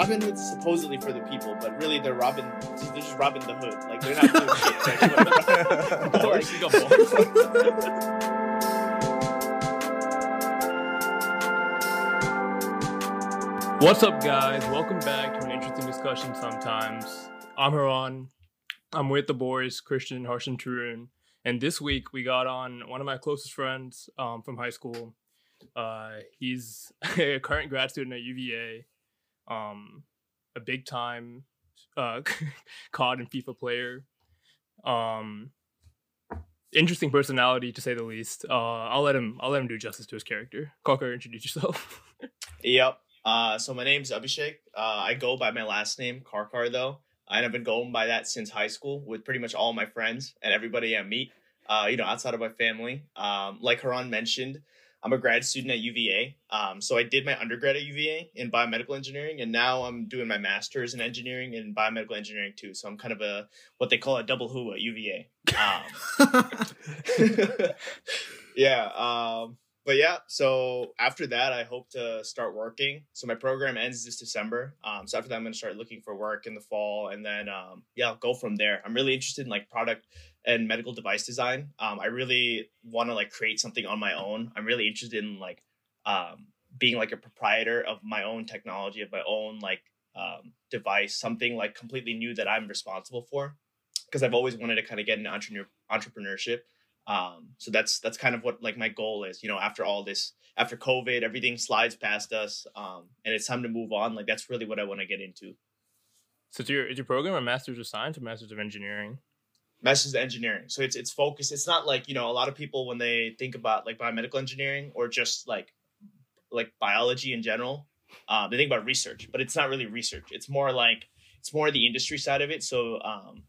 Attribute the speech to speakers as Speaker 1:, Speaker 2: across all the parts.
Speaker 1: Robin Hood's supposedly for the people, but really they're robbing. They're just robbing the hood. Like they're not doing shit. Like,
Speaker 2: Bars, you got. What's up, guys? Welcome back to an interesting discussion. Sometimes I'm Haran. I'm with the boys, Christian, Harsh, and Tarun. And this week we got on one of my closest friends um, from high school. Uh, he's a current grad student at UVA, um, a big time uh, COD and FIFA player. Um, interesting personality to say the least. Uh, I'll let him. I'll let him do justice to his character. Karkar, introduce yourself.
Speaker 1: Yep. Uh, so my name's Abhishek. Uh, I go by my last name, Karkar, though. And I've been going by that since high school with pretty much all my friends and everybody I meet, uh, you know, outside of my family. Um, like Haran mentioned, I'm a grad student at UVA. Um, so I did my undergrad at UVA in biomedical engineering, and now I'm doing my master's in engineering and biomedical engineering too. So I'm kind of a what they call a double who at UVA. Um, yeah. Um, but yeah, so after that, I hope to start working. So my program ends this December. Um, so after that, I'm going to start looking for work in the fall, and then um, yeah, I'll go from there. I'm really interested in like product and medical device design. Um, I really want to like create something on my own. I'm really interested in like um, being like a proprietor of my own technology, of my own like um, device, something like completely new that I'm responsible for. Because I've always wanted to kind of get into entrepreneur entrepreneurship um so that's that's kind of what like my goal is you know after all this after covid everything slides past us um and it's time to move on like that's really what i want to get into
Speaker 2: so, is your is your program a master's of science or master's of engineering?
Speaker 1: Of engineering. So it's it's focused. It's not like you know a lot of people when they think about like biomedical engineering or just like like biology in general um, they think about research but it's not really research. It's more like it's more the industry side of it. So um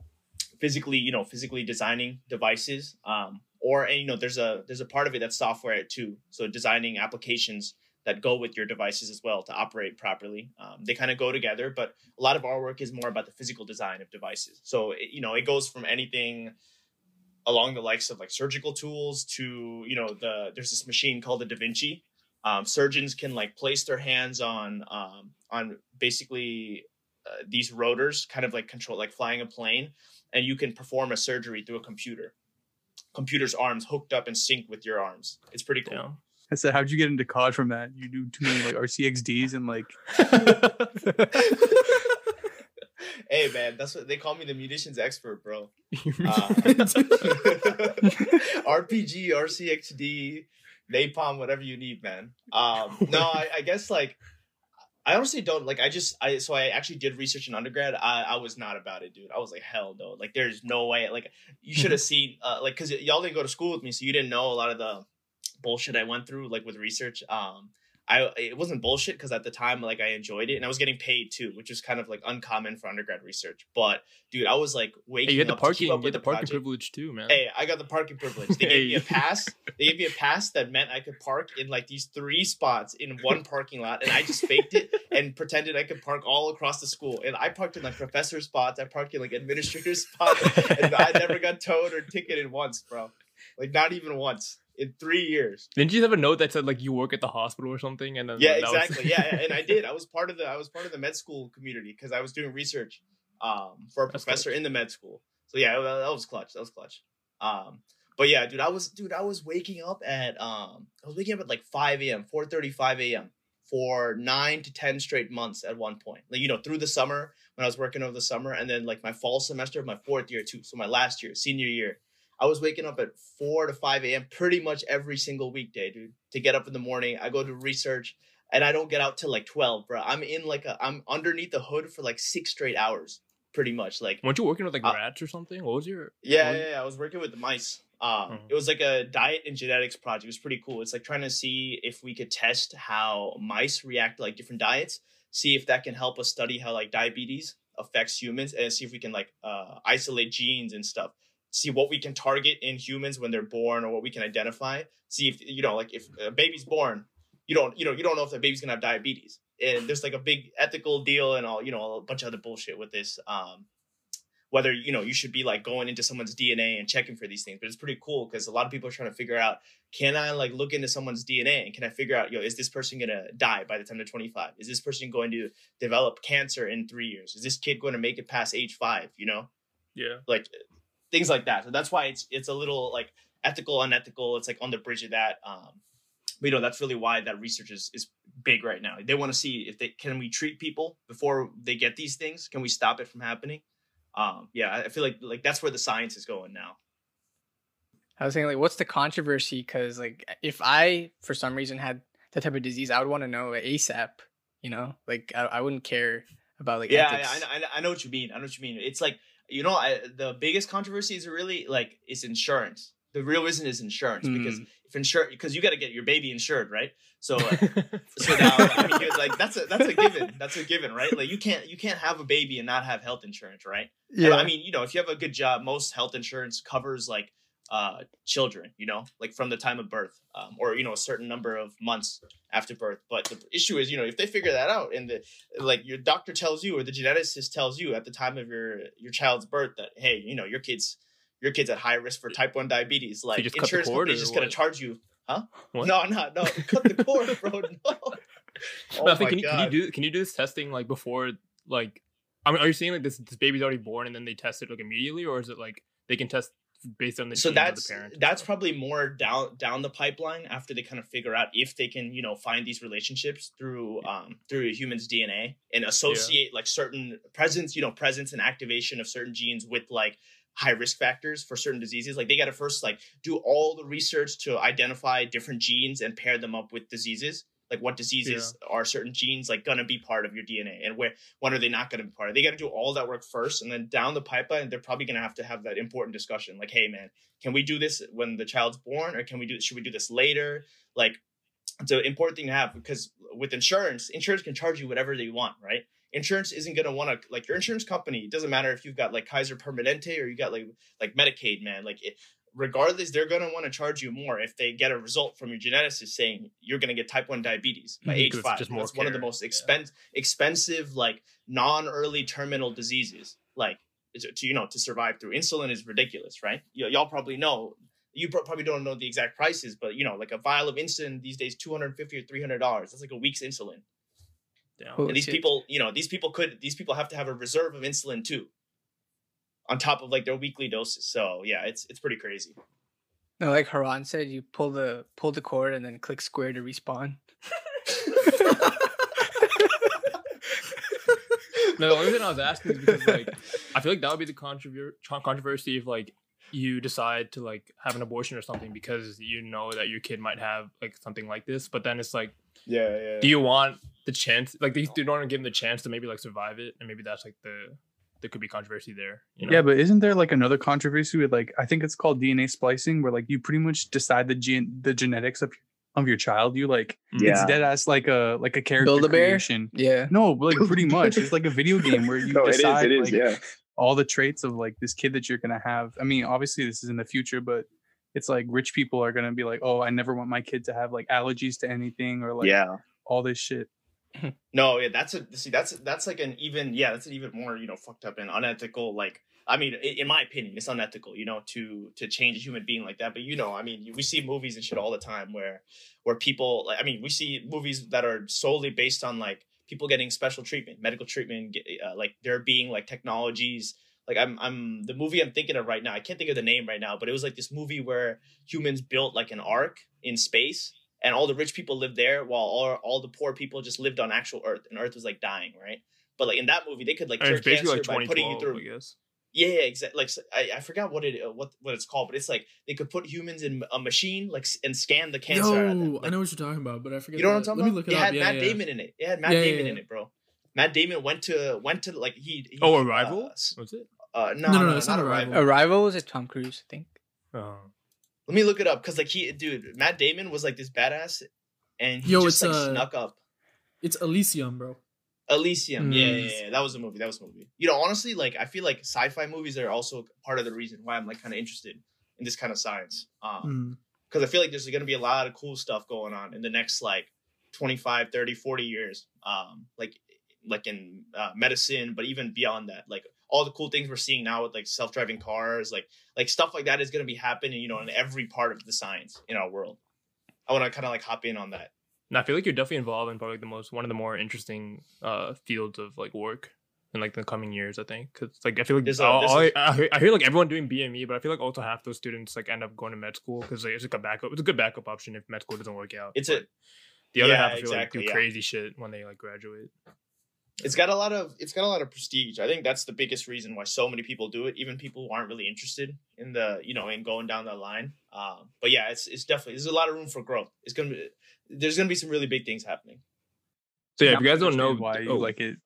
Speaker 1: physically you know physically designing devices um or and, you know there's a there's a part of it that's software too. So designing applications that go with your devices as well to operate properly um, they kind of go together but a lot of our work is more about the physical design of devices so it, you know it goes from anything along the likes of like surgical tools to you know the there's this machine called the da vinci um, surgeons can like place their hands on um, on basically uh, these rotors kind of like control like flying a plane and you can perform a surgery through a computer. Computer's arms hooked up and synced with your arms. It's pretty cool.
Speaker 2: Yeah.
Speaker 3: I said, how'd you get into COD from that? You do too many like RCXDs and like
Speaker 1: hey man, that's what they call me the munitions expert, bro. Uh, RPG, RCXD, napalm, whatever you need, man. Um, no, I, I guess like I honestly don't like. I just I so I actually did research in undergrad. I I was not about it, dude. I was like, hell no. Like, there's no way. Like, you should have seen uh like because y'all didn't go to school with me, so you didn't know a lot of the bullshit I went through like with research. Um, I it wasn't bullshit because at the time like I enjoyed it and I was getting paid too, which is kind of like uncommon for undergrad research. But dude, I was like waking
Speaker 2: Hey, you had the
Speaker 1: up to keep
Speaker 2: parking, you
Speaker 1: with
Speaker 2: had the
Speaker 1: the
Speaker 2: parking
Speaker 1: project.
Speaker 2: privilege too, man.
Speaker 1: Hey, I got the parking privilege. They gave me a pass. They gave me a pass that meant I could park in like these three spots in one parking lot, and I just faked it and pretended I could park all across the school. And I parked in like professor spots. I parked in like administrator spots, and I never got towed or ticketed once, bro. Like not even once in three years.
Speaker 2: Didn't you have a note that said like you work at the hospital or something? And then
Speaker 1: Yeah,
Speaker 2: that was-
Speaker 1: exactly. yeah, and I did. I was part of the I was part of the med school community because I was doing research um, for a
Speaker 2: That's
Speaker 1: professor in the med school. So yeah, that that was clutch. That was clutch. Um, but yeah, dude, I was dude, I was waking up at um, I was waking up at like five a.m., 4:30, 5 a.m. for nine to ten straight months at one point. Like you know, through the summer when I was working over the summer, and then like my fall semester of my fourth year too. So my last year, senior year. I was waking up at 4 to 5 a.m. pretty much every single weekday, dude, to get up in the morning. I go to research and I don't get out till like 12, bro. I'm in like a, I'm underneath the hood for like six straight hours, pretty much. Like,
Speaker 2: Weren't you working with like
Speaker 1: Uh,
Speaker 2: rats or something? What was your?
Speaker 1: yeah,
Speaker 2: was-
Speaker 1: yeah, yeah. I was working with the mice. Um,
Speaker 2: Mhm.
Speaker 1: It was like a diet and genetics project. It was pretty cool. It's like trying to see if we could test how mice react to like different diets, see if that can help us study how like diabetes affects humans, and see if we can like uh, isolate genes and stuff. See what we can target in humans when they're born, or what we can identify. See if you know, like if a baby's born, you don't, you know, you don't know if that baby's gonna have diabetes, and there's like a big ethical deal and all, you know, a bunch of other bullshit with this. Um, whether you know you should be like going into someone's DNA and checking for these things. But it's pretty cool because a lot of people are trying to figure out can I like look into someone's DNA and can I figure out yo is this person gonna die by the time they're 25? Is this person going to develop cancer in three years? Is this kid going to make it past age five? You know,
Speaker 2: Yeah.
Speaker 1: like things like that. So that's why it's it's a little like ethical, unethical. It's like on the bridge of that. Um, but, you know that's really why that research is is big right now. They want to see if they can we treat people before they get these things. Can we stop it from happening? Um, yeah, I feel like like that's where the science is going now.
Speaker 4: I was saying like, what's the controversy? Because like, if I for some reason had that type of disease, I would want to know ASAP. You know, like I, I wouldn't care about like
Speaker 1: yeah,
Speaker 4: ethics.
Speaker 1: I, I, I- I know what you mean. I know what you mean. It's like you know, I, the biggest controversy is really like is insurance. The real reason is insurance because
Speaker 4: Mm.
Speaker 1: if insure because you got to get your baby insured, right? So uh, so now I mean, like that's a that's a given. That's a given, right? Like you can't you can't have a baby and not have health insurance, right?
Speaker 4: yeah,
Speaker 1: I mean, you know, if you have a good job, most health insurance covers like uh children, you know, like from the time of birth, um, or you know, a certain number of months after birth. But the issue is, you know, if they figure that out and the like your doctor tells you or the geneticist tells you at the time of your your child's birth that hey, you know, your kids your kid's at high risk for type 1 diabetes, like
Speaker 2: just cut the
Speaker 1: insurance
Speaker 2: cord
Speaker 1: company's
Speaker 2: or
Speaker 1: just gonna charge you Huh?
Speaker 2: What?
Speaker 1: No, no, no. Cut the cord, bro. No. Oh
Speaker 2: But I think can you, can you do can you do this testing like before like I mean are you saying like this this baby's already born and then they test it like immediately or is it like they can test based on the
Speaker 1: so that's
Speaker 2: of the parent?
Speaker 1: that's probably more down down the pipeline after they kind of figure out if they can you know find these relationships through um through a human's dna and associate like certain presence you know presence and activation of certain genes with like high risk factors for certain diseases. Like they got to first like do all the research to identify different genes and pair them up with diseases like what diseases are certain genes like gonna be part of your dna and where when are they not gonna be part of they got to do all that work first and then down the pipeline they're probably gonna have to have that important discussion like hey man can we do this when the child's born or can we do should we do this later? Like it's an important thing to have because with insurance insurance can charge you whatever they want right? Insurance isn't going to want to like your insurance company it doesn't matter if you've got like kaiser permanente or you got like like medicaid man like it, regardless they're going to want to charge you more if they get a result from your geneticist saying you're going to get type 1 diabetes by
Speaker 2: Mhm,
Speaker 1: age
Speaker 2: 'cause
Speaker 1: 5
Speaker 2: just
Speaker 1: You know, it's one of the
Speaker 2: care,
Speaker 1: most
Speaker 2: yeah.
Speaker 1: expensive expensive like non-early terminal diseases. Like to, to you know to survive through insulin is ridiculous right? Y- y'all probably know you pro- probably don't know the exact prices but you know like a vial of insulin these days 250 or 300 dollars. That's like a week's insulin.
Speaker 2: Damn.
Speaker 1: And these
Speaker 4: shit.
Speaker 1: people you know these people could these people have to have a reserve of insulin too on top of like their weekly doses so yeah it's it's pretty crazy
Speaker 4: no, like Haran said, you pull the pull the cord and then click square to respawn.
Speaker 2: No, the only reason I was asking is because like I feel like that would be the controver- controversy if like you decide to like have an abortion or something because you know that your kid might have like something like this, but then it's like,
Speaker 1: yeah yeah
Speaker 2: do you want the chance? Like, do you don't want to give them the chance to maybe like survive it, and maybe that's like the there could be controversy there. You know?
Speaker 3: Yeah, but isn't there like another controversy with like I think it's called DNA splicing, where like you pretty much decide the gen the genetics of of your child. You like it's dead ass like a like a character
Speaker 4: Build-A-Bear?
Speaker 3: creation.
Speaker 4: Yeah.
Speaker 3: No, but, like pretty much. It's like a video game where you
Speaker 5: no, it is.
Speaker 3: decide
Speaker 5: It is.
Speaker 3: like,
Speaker 5: yeah.
Speaker 3: all the traits of like this kid that you're gonna have. I mean, obviously this is in the future, but it's like rich people are gonna be like, oh, I never want my kid to have like allergies to anything or like
Speaker 5: yeah.
Speaker 3: all this shit.
Speaker 1: No, yeah, that's a see. That's that's like an even yeah, that's an even more you know fucked up and unethical. Like, I mean, in my opinion, it's unethical, you know, to to change a human being like that. But you know, I mean, we see movies and shit all the time where where people, like, I mean, we see movies that are solely based on like people getting special treatment, medical treatment, uh, like there being like technologies. Like I'm, I'm the movie I'm thinking of right now. I can't think of the name right now, but it was like this movie where humans built like an ark in space, and all the rich people lived there while all, all the poor people just lived on actual earth and earth was like dying right but like in that movie they could like
Speaker 2: And
Speaker 1: cure cancer
Speaker 2: like
Speaker 1: by putting you through
Speaker 2: I guess.
Speaker 1: yeah, yeah exactly like s- I, I forgot what it uh, what what it's called but it's like they could put humans in a machine like and scan the cancer out of them.
Speaker 6: Yo,
Speaker 1: Like,
Speaker 6: I know what you're talking about, but I forget.
Speaker 1: you know what i'm
Speaker 6: the-
Speaker 1: talking
Speaker 6: Let me
Speaker 1: about
Speaker 6: look it,
Speaker 1: it
Speaker 6: up.
Speaker 1: had
Speaker 6: yeah,
Speaker 1: matt
Speaker 6: yeah.
Speaker 1: damon in it it had matt
Speaker 6: Yeah, yeah,
Speaker 1: damon
Speaker 6: yeah.
Speaker 1: in it bro matt damon went to went to like he, he
Speaker 2: Oh,
Speaker 1: uh,
Speaker 2: Arrival.
Speaker 1: s-
Speaker 2: What's it?
Speaker 1: uh, no,
Speaker 6: No,
Speaker 1: no,
Speaker 6: no,
Speaker 1: no,
Speaker 6: it's
Speaker 1: not
Speaker 6: not
Speaker 1: arrival.
Speaker 6: Arrival.
Speaker 4: Arrival was it Tom Cruise? I think.
Speaker 2: Oh.
Speaker 1: Let me look it up because like he dude matt damon was like this badass and he
Speaker 6: Yo,
Speaker 1: just
Speaker 6: it's,
Speaker 1: like
Speaker 6: uh,
Speaker 1: snuck up
Speaker 6: It's Elysium, bro.
Speaker 1: Elysium. Yeah, yeah,
Speaker 4: Mm.
Speaker 1: yeah, that was a movie. That was a movie. You know, honestly, like I feel like sci-fi movies are also part of the reason why I'm like kind of interested in this kind of science. Um,
Speaker 6: Mm.
Speaker 1: because I feel like there's going to be a lot of cool stuff going on in the next like 25, 30, 40 years. Um, like like in uh, medicine, but even beyond that, like all the cool things we're seeing now with like self-driving cars, like like stuff like that is going to be happening, you know, in every part of the science in our world. I want to kind of like hop in on that.
Speaker 2: And I feel like you're definitely involved in probably the most one of the more interesting uh fields of like work in like the coming years. I think because like I feel like
Speaker 1: There's a-
Speaker 2: all-
Speaker 1: this
Speaker 2: all
Speaker 1: is-
Speaker 2: I, I, hear, I hear like everyone doing BME, but I feel like also half those students like end up going to med school because like, it's like a backup. It's a good backup option if med school doesn't work out.
Speaker 1: It's a
Speaker 2: the other
Speaker 1: Yeah,
Speaker 2: half I feel
Speaker 1: exactly,
Speaker 2: like do
Speaker 1: yeah.
Speaker 2: crazy shit when they like graduate.
Speaker 1: It's got a lot of it's got a lot of prestige. I think that's the biggest reason why so many people do it. Even people who aren't really interested in the you know in going down that line. Um, but yeah, it's it's definitely there's a lot of room for growth. It's gonna be there's gonna be some really big things happening.
Speaker 2: So yeah, if you guys don't know
Speaker 3: understand why you
Speaker 2: oh,
Speaker 3: like it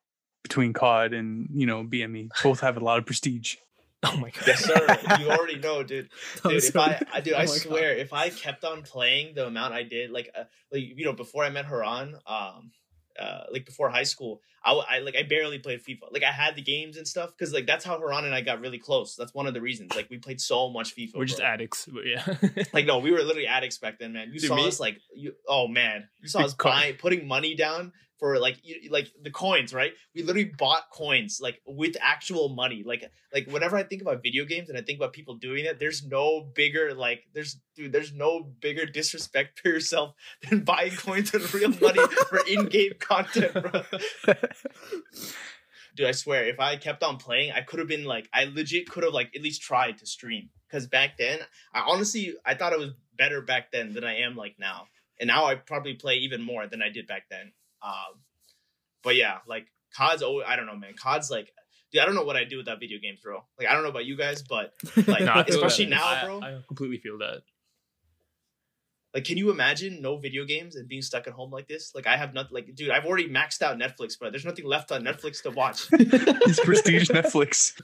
Speaker 3: between COD and you know BME, both have a lot of prestige.
Speaker 2: oh my god,
Speaker 1: Yes, sir. you already know, dude. Dude, if I. I dude,
Speaker 6: Oh
Speaker 1: I
Speaker 6: my God.
Speaker 1: swear, if I kept on playing the amount I did, like, uh, like you know, before I met Haran, um, uh, like before high school, I, I like I barely played FIFA. Like I had the games and stuff because like that's how Haran and I got really close. That's one of the reasons. Like we played so much FIFA.
Speaker 2: we're just addicts. But yeah,
Speaker 1: Like no, we were literally addicts back then, man. You
Speaker 2: Dude,
Speaker 1: saw
Speaker 2: me-
Speaker 1: us like you. Oh man, you saw us buying, putting money down for like you, like the coins, right? We literally bought coins like with actual money. Like like whenever I think about video games and I think about people doing it, there's no bigger like there's dude, there's no bigger disrespect for yourself than buying coins with real money for in-game content, bro. Dude, I swear, if I kept on playing, I could have been like, I legit could have like at least tried to stream. Because back then, I honestly, I thought I was better back then than I am like now. And now I probably play even more than I did back then. Um, but yeah, like COD's, oh, I don't know, man. COD's like, dude, I don't know what I do with that video games, bro. Like, I don't know about you guys, but like,
Speaker 2: No,
Speaker 1: especially
Speaker 2: that.
Speaker 1: now,
Speaker 2: I-
Speaker 1: bro.
Speaker 2: I completely feel that.
Speaker 1: Like, can you imagine no video games and being stuck at home like this? Like, I have nothing. Like, dude, I've already maxed out Netflix, but there's nothing left on Netflix to watch.
Speaker 3: It's prestige Netflix.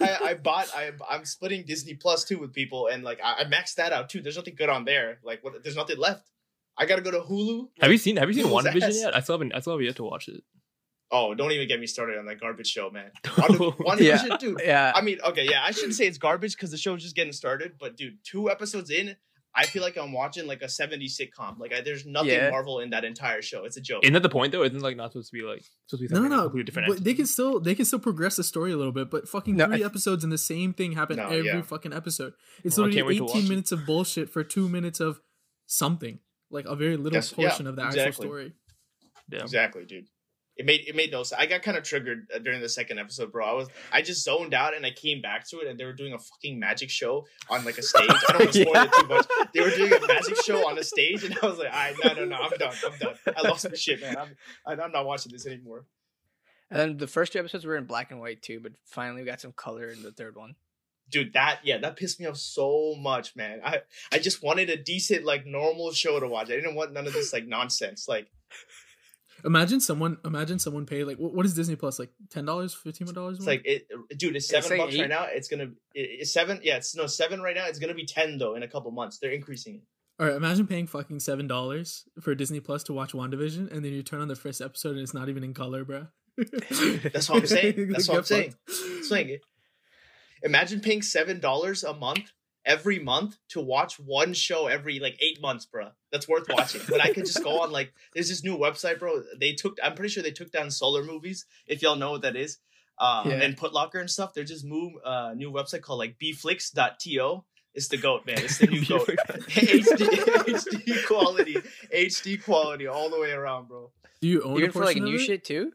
Speaker 1: I, I bought. I, I'm splitting Disney Plus too with people, and like I, I maxed that out too. There's nothing good on there. Like, what? There's nothing left. I gotta go to Hulu.
Speaker 2: Have you seen Have you seen
Speaker 1: Who's
Speaker 2: WandaVision
Speaker 1: ass?
Speaker 2: yet? I still haven't. I still have yet to watch it.
Speaker 1: Oh, don't even get me started on that garbage show, man. Wanda, WandaVision,
Speaker 4: Yeah.
Speaker 1: dude.
Speaker 4: yeah.
Speaker 1: I mean, okay, yeah, I shouldn't say it's garbage because the show's just getting started. But dude, two episodes in, I feel like I'm watching like a 70s sitcom. Like, I, there's nothing
Speaker 4: Yeah.
Speaker 1: Marvel in that entire show. It's a joke.
Speaker 2: Isn't that the point though? Isn't like not supposed to be like supposed to be
Speaker 6: No, no, no.
Speaker 2: completely different?
Speaker 6: But they can still they can still progress the story a little bit, but fucking
Speaker 4: No,
Speaker 6: three
Speaker 4: th-
Speaker 6: episodes and the same thing happen
Speaker 1: No,
Speaker 6: every
Speaker 1: yeah.
Speaker 6: fucking episode. It's
Speaker 2: Well, I can't wait
Speaker 6: literally
Speaker 2: to watch
Speaker 6: 18
Speaker 2: it.
Speaker 6: minutes of bullshit for two minutes of something. Like a very little
Speaker 1: Yes, yeah,
Speaker 6: portion of the
Speaker 1: exactly.
Speaker 6: actual story.
Speaker 2: Yeah.
Speaker 1: Exactly, dude. It made it made no sense. I got kind of triggered uh, during the second episode, bro. I was I just zoned out and I came back to it, and they were doing a fucking magic show on like a stage. I don't want to spoil it too much. They were doing a magic show on a stage, and I was like, I no no no, I'm done, I'm done. I lost my shit, man. I'm I'm not watching this anymore.
Speaker 4: And then the first two episodes were in black and white too, but finally we got some color in the third one.
Speaker 1: Dude, that yeah, that pissed me off so much, man. I I just wanted a decent like normal show to watch. I didn't want none of this like nonsense. Like
Speaker 6: Imagine someone imagine someone paid like what, what is Disney Plus like ten dollars, fifteen dollars?
Speaker 1: it's like it, dude. It's
Speaker 4: It's
Speaker 1: seven
Speaker 4: like
Speaker 1: bucks
Speaker 4: eight.
Speaker 1: right now. It's gonna it, it's seven. Yeah, it's no seven right now. It's gonna be ten though in a couple months. They're increasing it.
Speaker 6: all right. Imagine paying fucking seven dollars for Disney Plus to watch WandaVision, and then you turn on the first episode and it's not even in color, bro.
Speaker 1: That's what I'm saying. That's what I'm
Speaker 6: Get
Speaker 1: saying.
Speaker 6: Fucked.
Speaker 1: Swing it. Imagine paying seven dollars a month every month to watch one show every like eight months, bro. That's worth watching. But I could just go on like there's this new website, bro. They took I'm pretty sure they took down Solar Movies, if y'all know what that is. Um,
Speaker 4: Yeah.
Speaker 1: and Putlocker and stuff. They're just move uh new website called like bflix.to. It's the goat, man. It's the new goat. HD, HD quality, HD quality all the way around, bro.
Speaker 6: Do you own
Speaker 4: even
Speaker 6: a
Speaker 4: for like
Speaker 6: portion
Speaker 4: new
Speaker 6: it?
Speaker 4: shit too?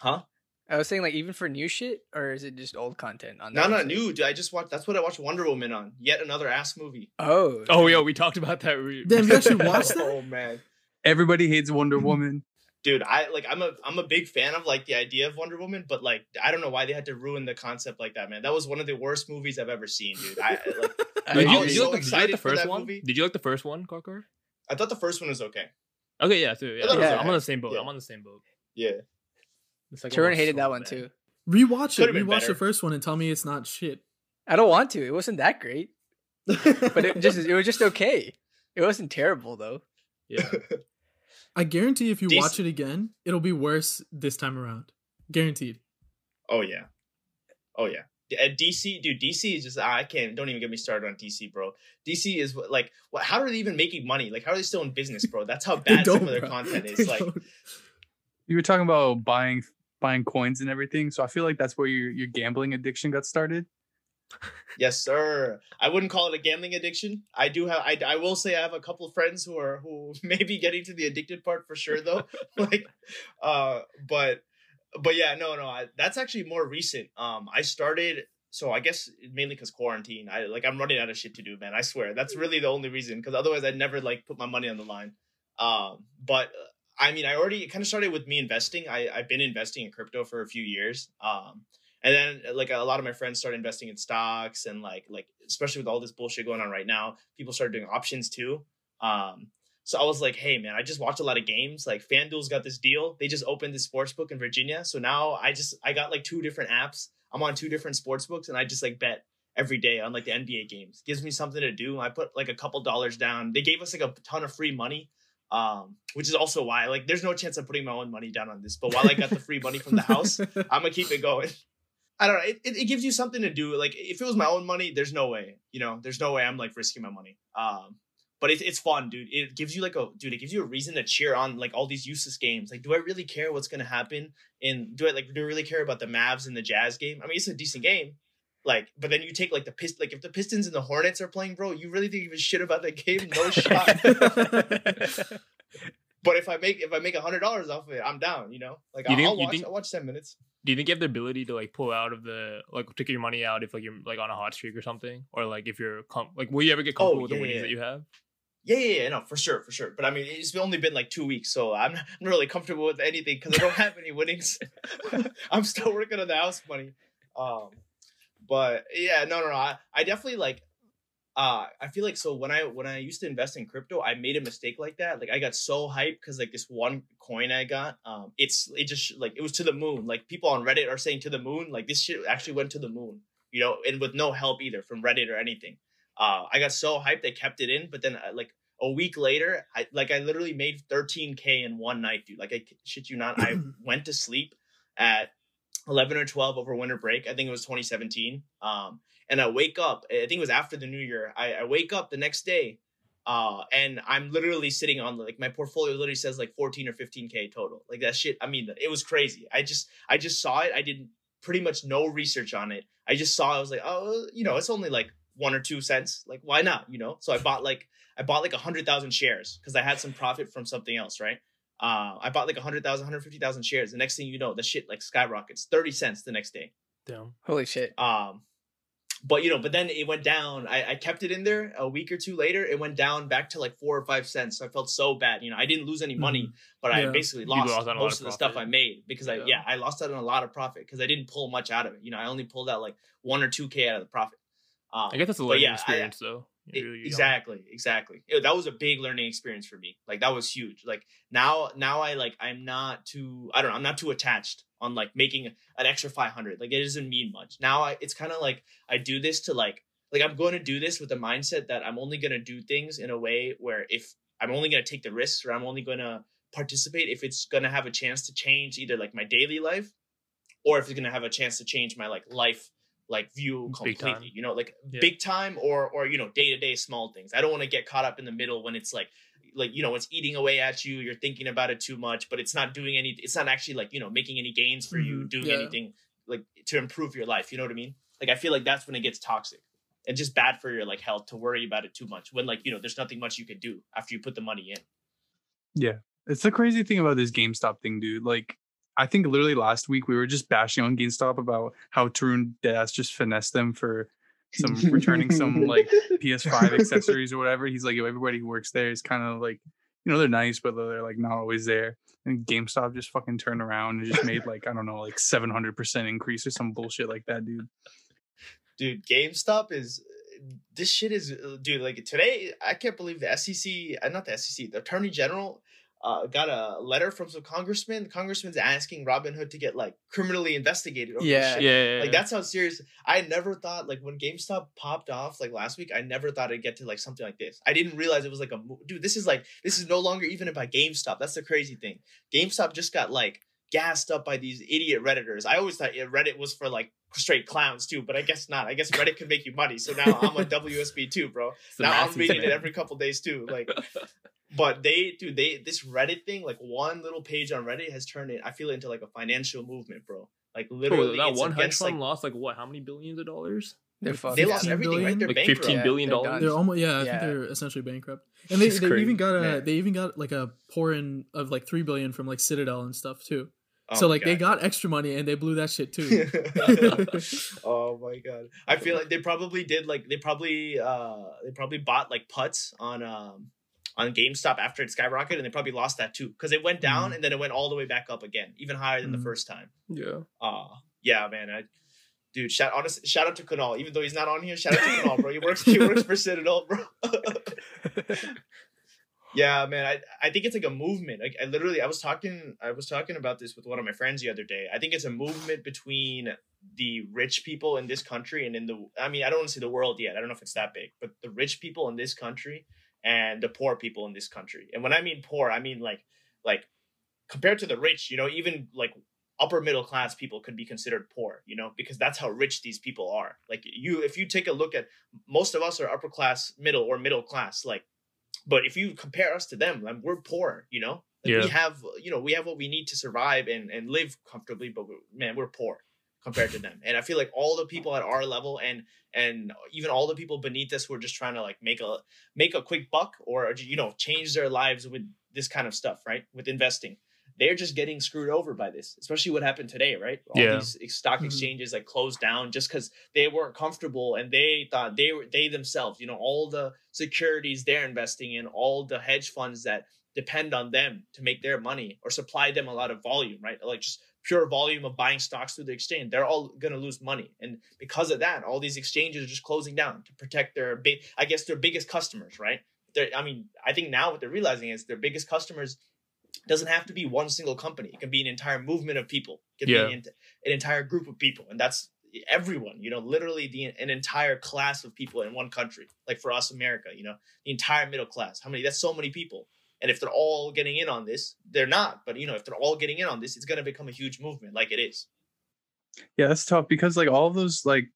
Speaker 1: Huh?
Speaker 4: I was saying like even for new shit, or is it just old content on
Speaker 1: No,
Speaker 4: that
Speaker 1: no, new. dude, I just watched. That's what I watched Wonder Woman on. Yet another ass movie.
Speaker 4: Oh,
Speaker 2: Oh, yo, we talked about that. re-
Speaker 6: Damn, you actually watched that?
Speaker 1: Oh man,
Speaker 3: Everybody hates Wonder Woman.
Speaker 1: dude, I like. I'm a I'm a big fan of like the idea of Wonder Woman, but like I don't know why they had to ruin the concept like that, man. That was one of the worst movies I've ever seen, dude. I like.
Speaker 4: I
Speaker 2: Did you,
Speaker 1: was
Speaker 2: did you
Speaker 1: so
Speaker 2: like the, did you like
Speaker 1: excited
Speaker 2: the first one?
Speaker 1: movie.
Speaker 2: Did you like the first one, Karkar?
Speaker 1: I thought the first one was okay.
Speaker 2: Okay, yeah, too. Yeah,
Speaker 1: I thought
Speaker 4: it was
Speaker 2: I'm on the same boat.
Speaker 1: Yeah.
Speaker 2: I'm on the same boat.
Speaker 1: Yeah,
Speaker 2: The
Speaker 4: Turin
Speaker 2: was
Speaker 4: hated
Speaker 2: so
Speaker 4: that one
Speaker 2: bad.
Speaker 4: too.
Speaker 6: Rewatch it.
Speaker 1: Could've been
Speaker 6: Rewatch
Speaker 1: better.
Speaker 6: the first one and tell me it's not shit.
Speaker 4: I don't want to. It wasn't that great, but it just it was just okay. It wasn't terrible though.
Speaker 2: Yeah.
Speaker 6: I guarantee if you
Speaker 1: Dec-
Speaker 6: watch it again, it'll be worse this time around. Guaranteed.
Speaker 1: Oh yeah, oh yeah. At uh, DC, dude, DC is just I can't. Don't even get me started on DC, bro. DC is like, what? How are they even making money? Like, how are they still in business, bro? That's how bad some of their
Speaker 6: bro.
Speaker 1: content
Speaker 6: They
Speaker 1: is. Like,
Speaker 6: don't.
Speaker 3: You were talking about buying buying coins and everything. So I feel like that's where your your gambling addiction got started.
Speaker 1: Yes, sir. I wouldn't call it a gambling addiction. I do have. I, I will say I have a couple friends who are who may be getting to the addicted part for sure though. like, uh, but but yeah, no, no. I, that's actually more recent. Um, I started. So I guess mainly because quarantine. I like I'm running out of shit to do, man. I swear that's really the only reason. Because otherwise, I'd never like put my money on the line. Um, but I mean, I already kind of started with me investing. I I've been investing in crypto for a few years. Um, and then like a lot of my friends started investing in stocks and like like especially with all this bullshit going on right now people started doing options too um so i was like hey man i just watched a lot of games like fanduel's got this deal they just opened this sports book in virginia so now i just i got like two different apps i'm on two different sports books and i just like bet every day on like the nba games gives me something to do i put like a couple dollars down they gave us like a ton of free money um, which is also why like there's no chance of putting my own money down on this. But while I got the free money from the house, I'm gonna keep it going. I don't know. It, it, it, gives you something to do. Like if it was my own money, there's no way. You know, there's no way I'm like risking my money. Um, but it, it's fun, dude. It gives you like a dude. It gives you a reason to cheer on like all these useless games. Like, do I really care what's gonna happen? In do I like do I really care about the Mavs and the Jazz game? I mean, it's a decent game. Like, but then you take like the pist like if the Pistons and the Hornets are playing, bro, you really think give a shit about that game? No shot. but if I make if I make a hundred dollars off of it, I'm down. You know, like I'll, think, I'll watch. Think, I'll watch ten minutes.
Speaker 2: Do you think you have the ability to like pull out of the like take your money out if like you're like on a hot streak or something, or like if you're com- like will you ever get comfortable oh, with the winnings yeah. that you have?
Speaker 1: Yeah, yeah, yeah, no, for sure, for sure. But I mean, it's only been like two weeks, so I'm not really comfortable with anything because I don't have any winnings. I'm still working on the house money. Um, but yeah, no, no, no. I, I definitely like uh i feel like so when i when i used to invest in crypto i made a mistake like that like i got so hyped because like this one coin i got um it's it just like it was to the moon like people on reddit are saying to the moon like this shit actually went to the moon you know and with no help either from reddit or anything uh i got so hyped I kept it in but then uh, like a week later i like i literally made 13k in one night dude like i shit you not i went to sleep at 11 or 12 over winter break i think it was 2017 um and I wake up. I think it was after the new year. I, I wake up the next day, uh, and I'm literally sitting on like my portfolio literally says like 14 or 15k total. Like that shit. I mean, it was crazy. I just I just saw it. I did pretty much no research on it. I just saw. I was like, oh, you know, it's only like one or two cents. Like, why not? You know. So I bought like I bought like a hundred thousand shares because I had some profit from something else, right? Uh, I bought like a hundred thousand, hundred fifty thousand shares. The next thing you know, the shit like skyrockets, thirty cents the next day.
Speaker 2: Damn.
Speaker 4: Holy shit.
Speaker 1: Um, but you know, but then it went down. I, I kept it in there a week or two later. It went down back to like four or five cents. So I felt so bad. You know, I didn't lose any money, mm-hmm. but yeah. I basically lost, lost most of, of the stuff I made because yeah. I yeah I lost out on a lot of profit because I didn't pull much out of it. You know, I only pulled out like one or two k out of the profit.
Speaker 2: Um, I guess that's a learning yeah, experience I, though.
Speaker 1: It, exactly, exactly. It, that was a big learning experience for me. Like that was huge. Like now, now I like I'm not too. I don't know. I'm not too attached on like making an extra 500. Like it doesn't mean much. Now I, it's kind of like I do this to like like I'm going to do this with the mindset that I'm only going to do things in a way where if I'm only going to take the risks or I'm only going to participate if it's going to have a chance to change either like my daily life or if it's going to have a chance to change my like life like view completely you know like yeah. big time or or you know day to day small things i don't want to get caught up in the middle when it's like like you know it's eating away at you you're thinking about it too much but it's not doing any it's not actually like you know making any gains for you mm-hmm. doing yeah. anything like to improve your life you know what i mean like i feel like that's when it gets toxic and just bad for your like health to worry about it too much when like you know there's nothing much you can do after you put the money in
Speaker 3: yeah it's the crazy thing about this gamestop thing dude like I think literally last week we were just bashing on GameStop about how Tarun Das just finessed them for some returning some like PS5 accessories or whatever. He's like, everybody who works there is kind of like, you know, they're nice, but they're like not always there. And GameStop just fucking turned around and just made like I don't know, like seven hundred percent increase or some bullshit like that, dude.
Speaker 1: Dude, GameStop is this shit is dude like today. I can't believe the SEC, uh, not the SEC, the Attorney General uh, got a letter from some congressman. The congressman's asking Robinhood to get like criminally investigated.
Speaker 2: yeah, yeah,
Speaker 1: yeah, Like that's how serious. I never thought like when GameStop popped off like last week. I never thought I'd get to like something like this. I didn't realize it was like a dude. This is like this is no longer even about GameStop. That's the crazy thing. GameStop just got like gassed up by these idiot redditors. I always thought Reddit was for like straight clowns too, but I guess not. I guess Reddit could make you money. So now I'm on WSB too, bro. now I'm reading it every couple days too. Like but they, dude, they this Reddit thing, like one little page on Reddit has turned it. I feel it into like a financial movement, bro. Like literally,
Speaker 2: Bro, that
Speaker 1: it's
Speaker 2: one hedge fund
Speaker 1: like,
Speaker 2: lost like what? How many billions of dollars?
Speaker 4: They're
Speaker 6: Like,
Speaker 4: fucked.
Speaker 1: they lost
Speaker 6: 15
Speaker 1: everything, right? They're
Speaker 2: Like
Speaker 1: bankrupt.
Speaker 2: fifteen
Speaker 4: Yeah,
Speaker 2: billion
Speaker 4: they're
Speaker 2: dollars.
Speaker 4: done.
Speaker 6: They're almost yeah, I
Speaker 4: Yeah.
Speaker 6: think they're essentially bankrupt. And they, they even got a
Speaker 1: Yeah.
Speaker 6: they even got like a pour in of like three billion from like Citadel and stuff too.
Speaker 1: Oh
Speaker 6: so
Speaker 1: my
Speaker 6: like they got extra money and they blew that shit too.
Speaker 1: oh my god! I feel like they probably did like they probably uh they probably bought like puts on um on GameStop after it skyrocketed, and they probably lost that too because it went down
Speaker 6: Mhm.
Speaker 1: and then it went all the way back up again, even higher than
Speaker 6: Mhm.
Speaker 1: the first time.
Speaker 2: Yeah.
Speaker 1: Uh yeah, man. I dude, shout honest, shout out to Kunal, even though he's not on here. Shout out to Kunal, bro. He works he works for Citadel, bro. yeah, man. I I think it's like a movement. Like I literally, I was talking, I was talking about this with one of my friends the other day. I think it's a movement between the rich people in this country and in the. I mean, I don't want to say the world yet. I don't know if it's that big, but the rich people in this country and the poor people in this country. And when I mean poor, I mean like like compared to the rich. You know, even like upper middle class people could be considered poor. You know, because that's how rich these people are. Like you, if you take a look at most of us are upper class, middle or middle class, like but if you compare us to them, like, we're poor, you know? Like,
Speaker 2: Yeah.
Speaker 1: We have, you know, we have what we need to survive and, and live comfortably, but man, we're poor compared to them. And I feel like all the people at our level and and even all the people beneath us who are just trying to like make a make a quick buck or you know change their lives with this kind of stuff, right? With investing. They're just getting screwed over by this, especially what happened today, right? All
Speaker 2: Yeah.
Speaker 1: these stock
Speaker 6: Mhm.
Speaker 1: exchanges like closed down just because they weren't comfortable and they thought they were they themselves, you know, all the securities they're investing in, all the hedge funds that depend on them to make their money or supply them a lot of volume, right? Like just pure volume of buying stocks through the exchange, they're all going to lose money. And because of that, all these exchanges are just closing down to protect their big, I guess their biggest customers, right? They're, I mean, I think now what they're realizing is their biggest customers doesn't have to be one single company. It can be an entire movement of people. It can
Speaker 2: Yeah.
Speaker 1: be an, an entire group of people. And that's everyone, you know, literally the an entire class of people in one country. Like for us, America, you know, the entire middle class. How many? That's so many people. And if they're all getting in on this, they're not. But you know, if they're all getting in on this, it's going to become a huge movement, like it is.
Speaker 3: Yeah, that's tough because like all of those like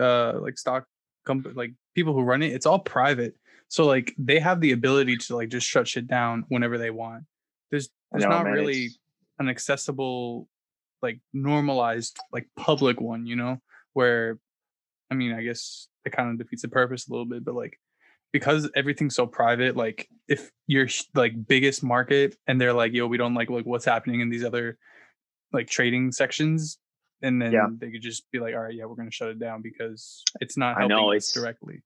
Speaker 3: uh like stock company like people who run it, it's all private. So like they have the ability to like just shut shit down whenever they want. There's there's
Speaker 1: know,
Speaker 3: not
Speaker 1: man,
Speaker 3: really
Speaker 1: it's-
Speaker 3: an accessible like normalized like public one, you know, where I mean, I guess it kind of defeats the purpose a little bit, but like because everything's so private, like if your like biggest market and they're like, yo, we don't like like what's happening in these other like trading sections, and then
Speaker 1: Yeah.
Speaker 3: they could just be like, all right, yeah, we're gonna shut it down because it's not
Speaker 1: I
Speaker 3: helping
Speaker 1: know,
Speaker 3: us
Speaker 1: it's-
Speaker 3: directly.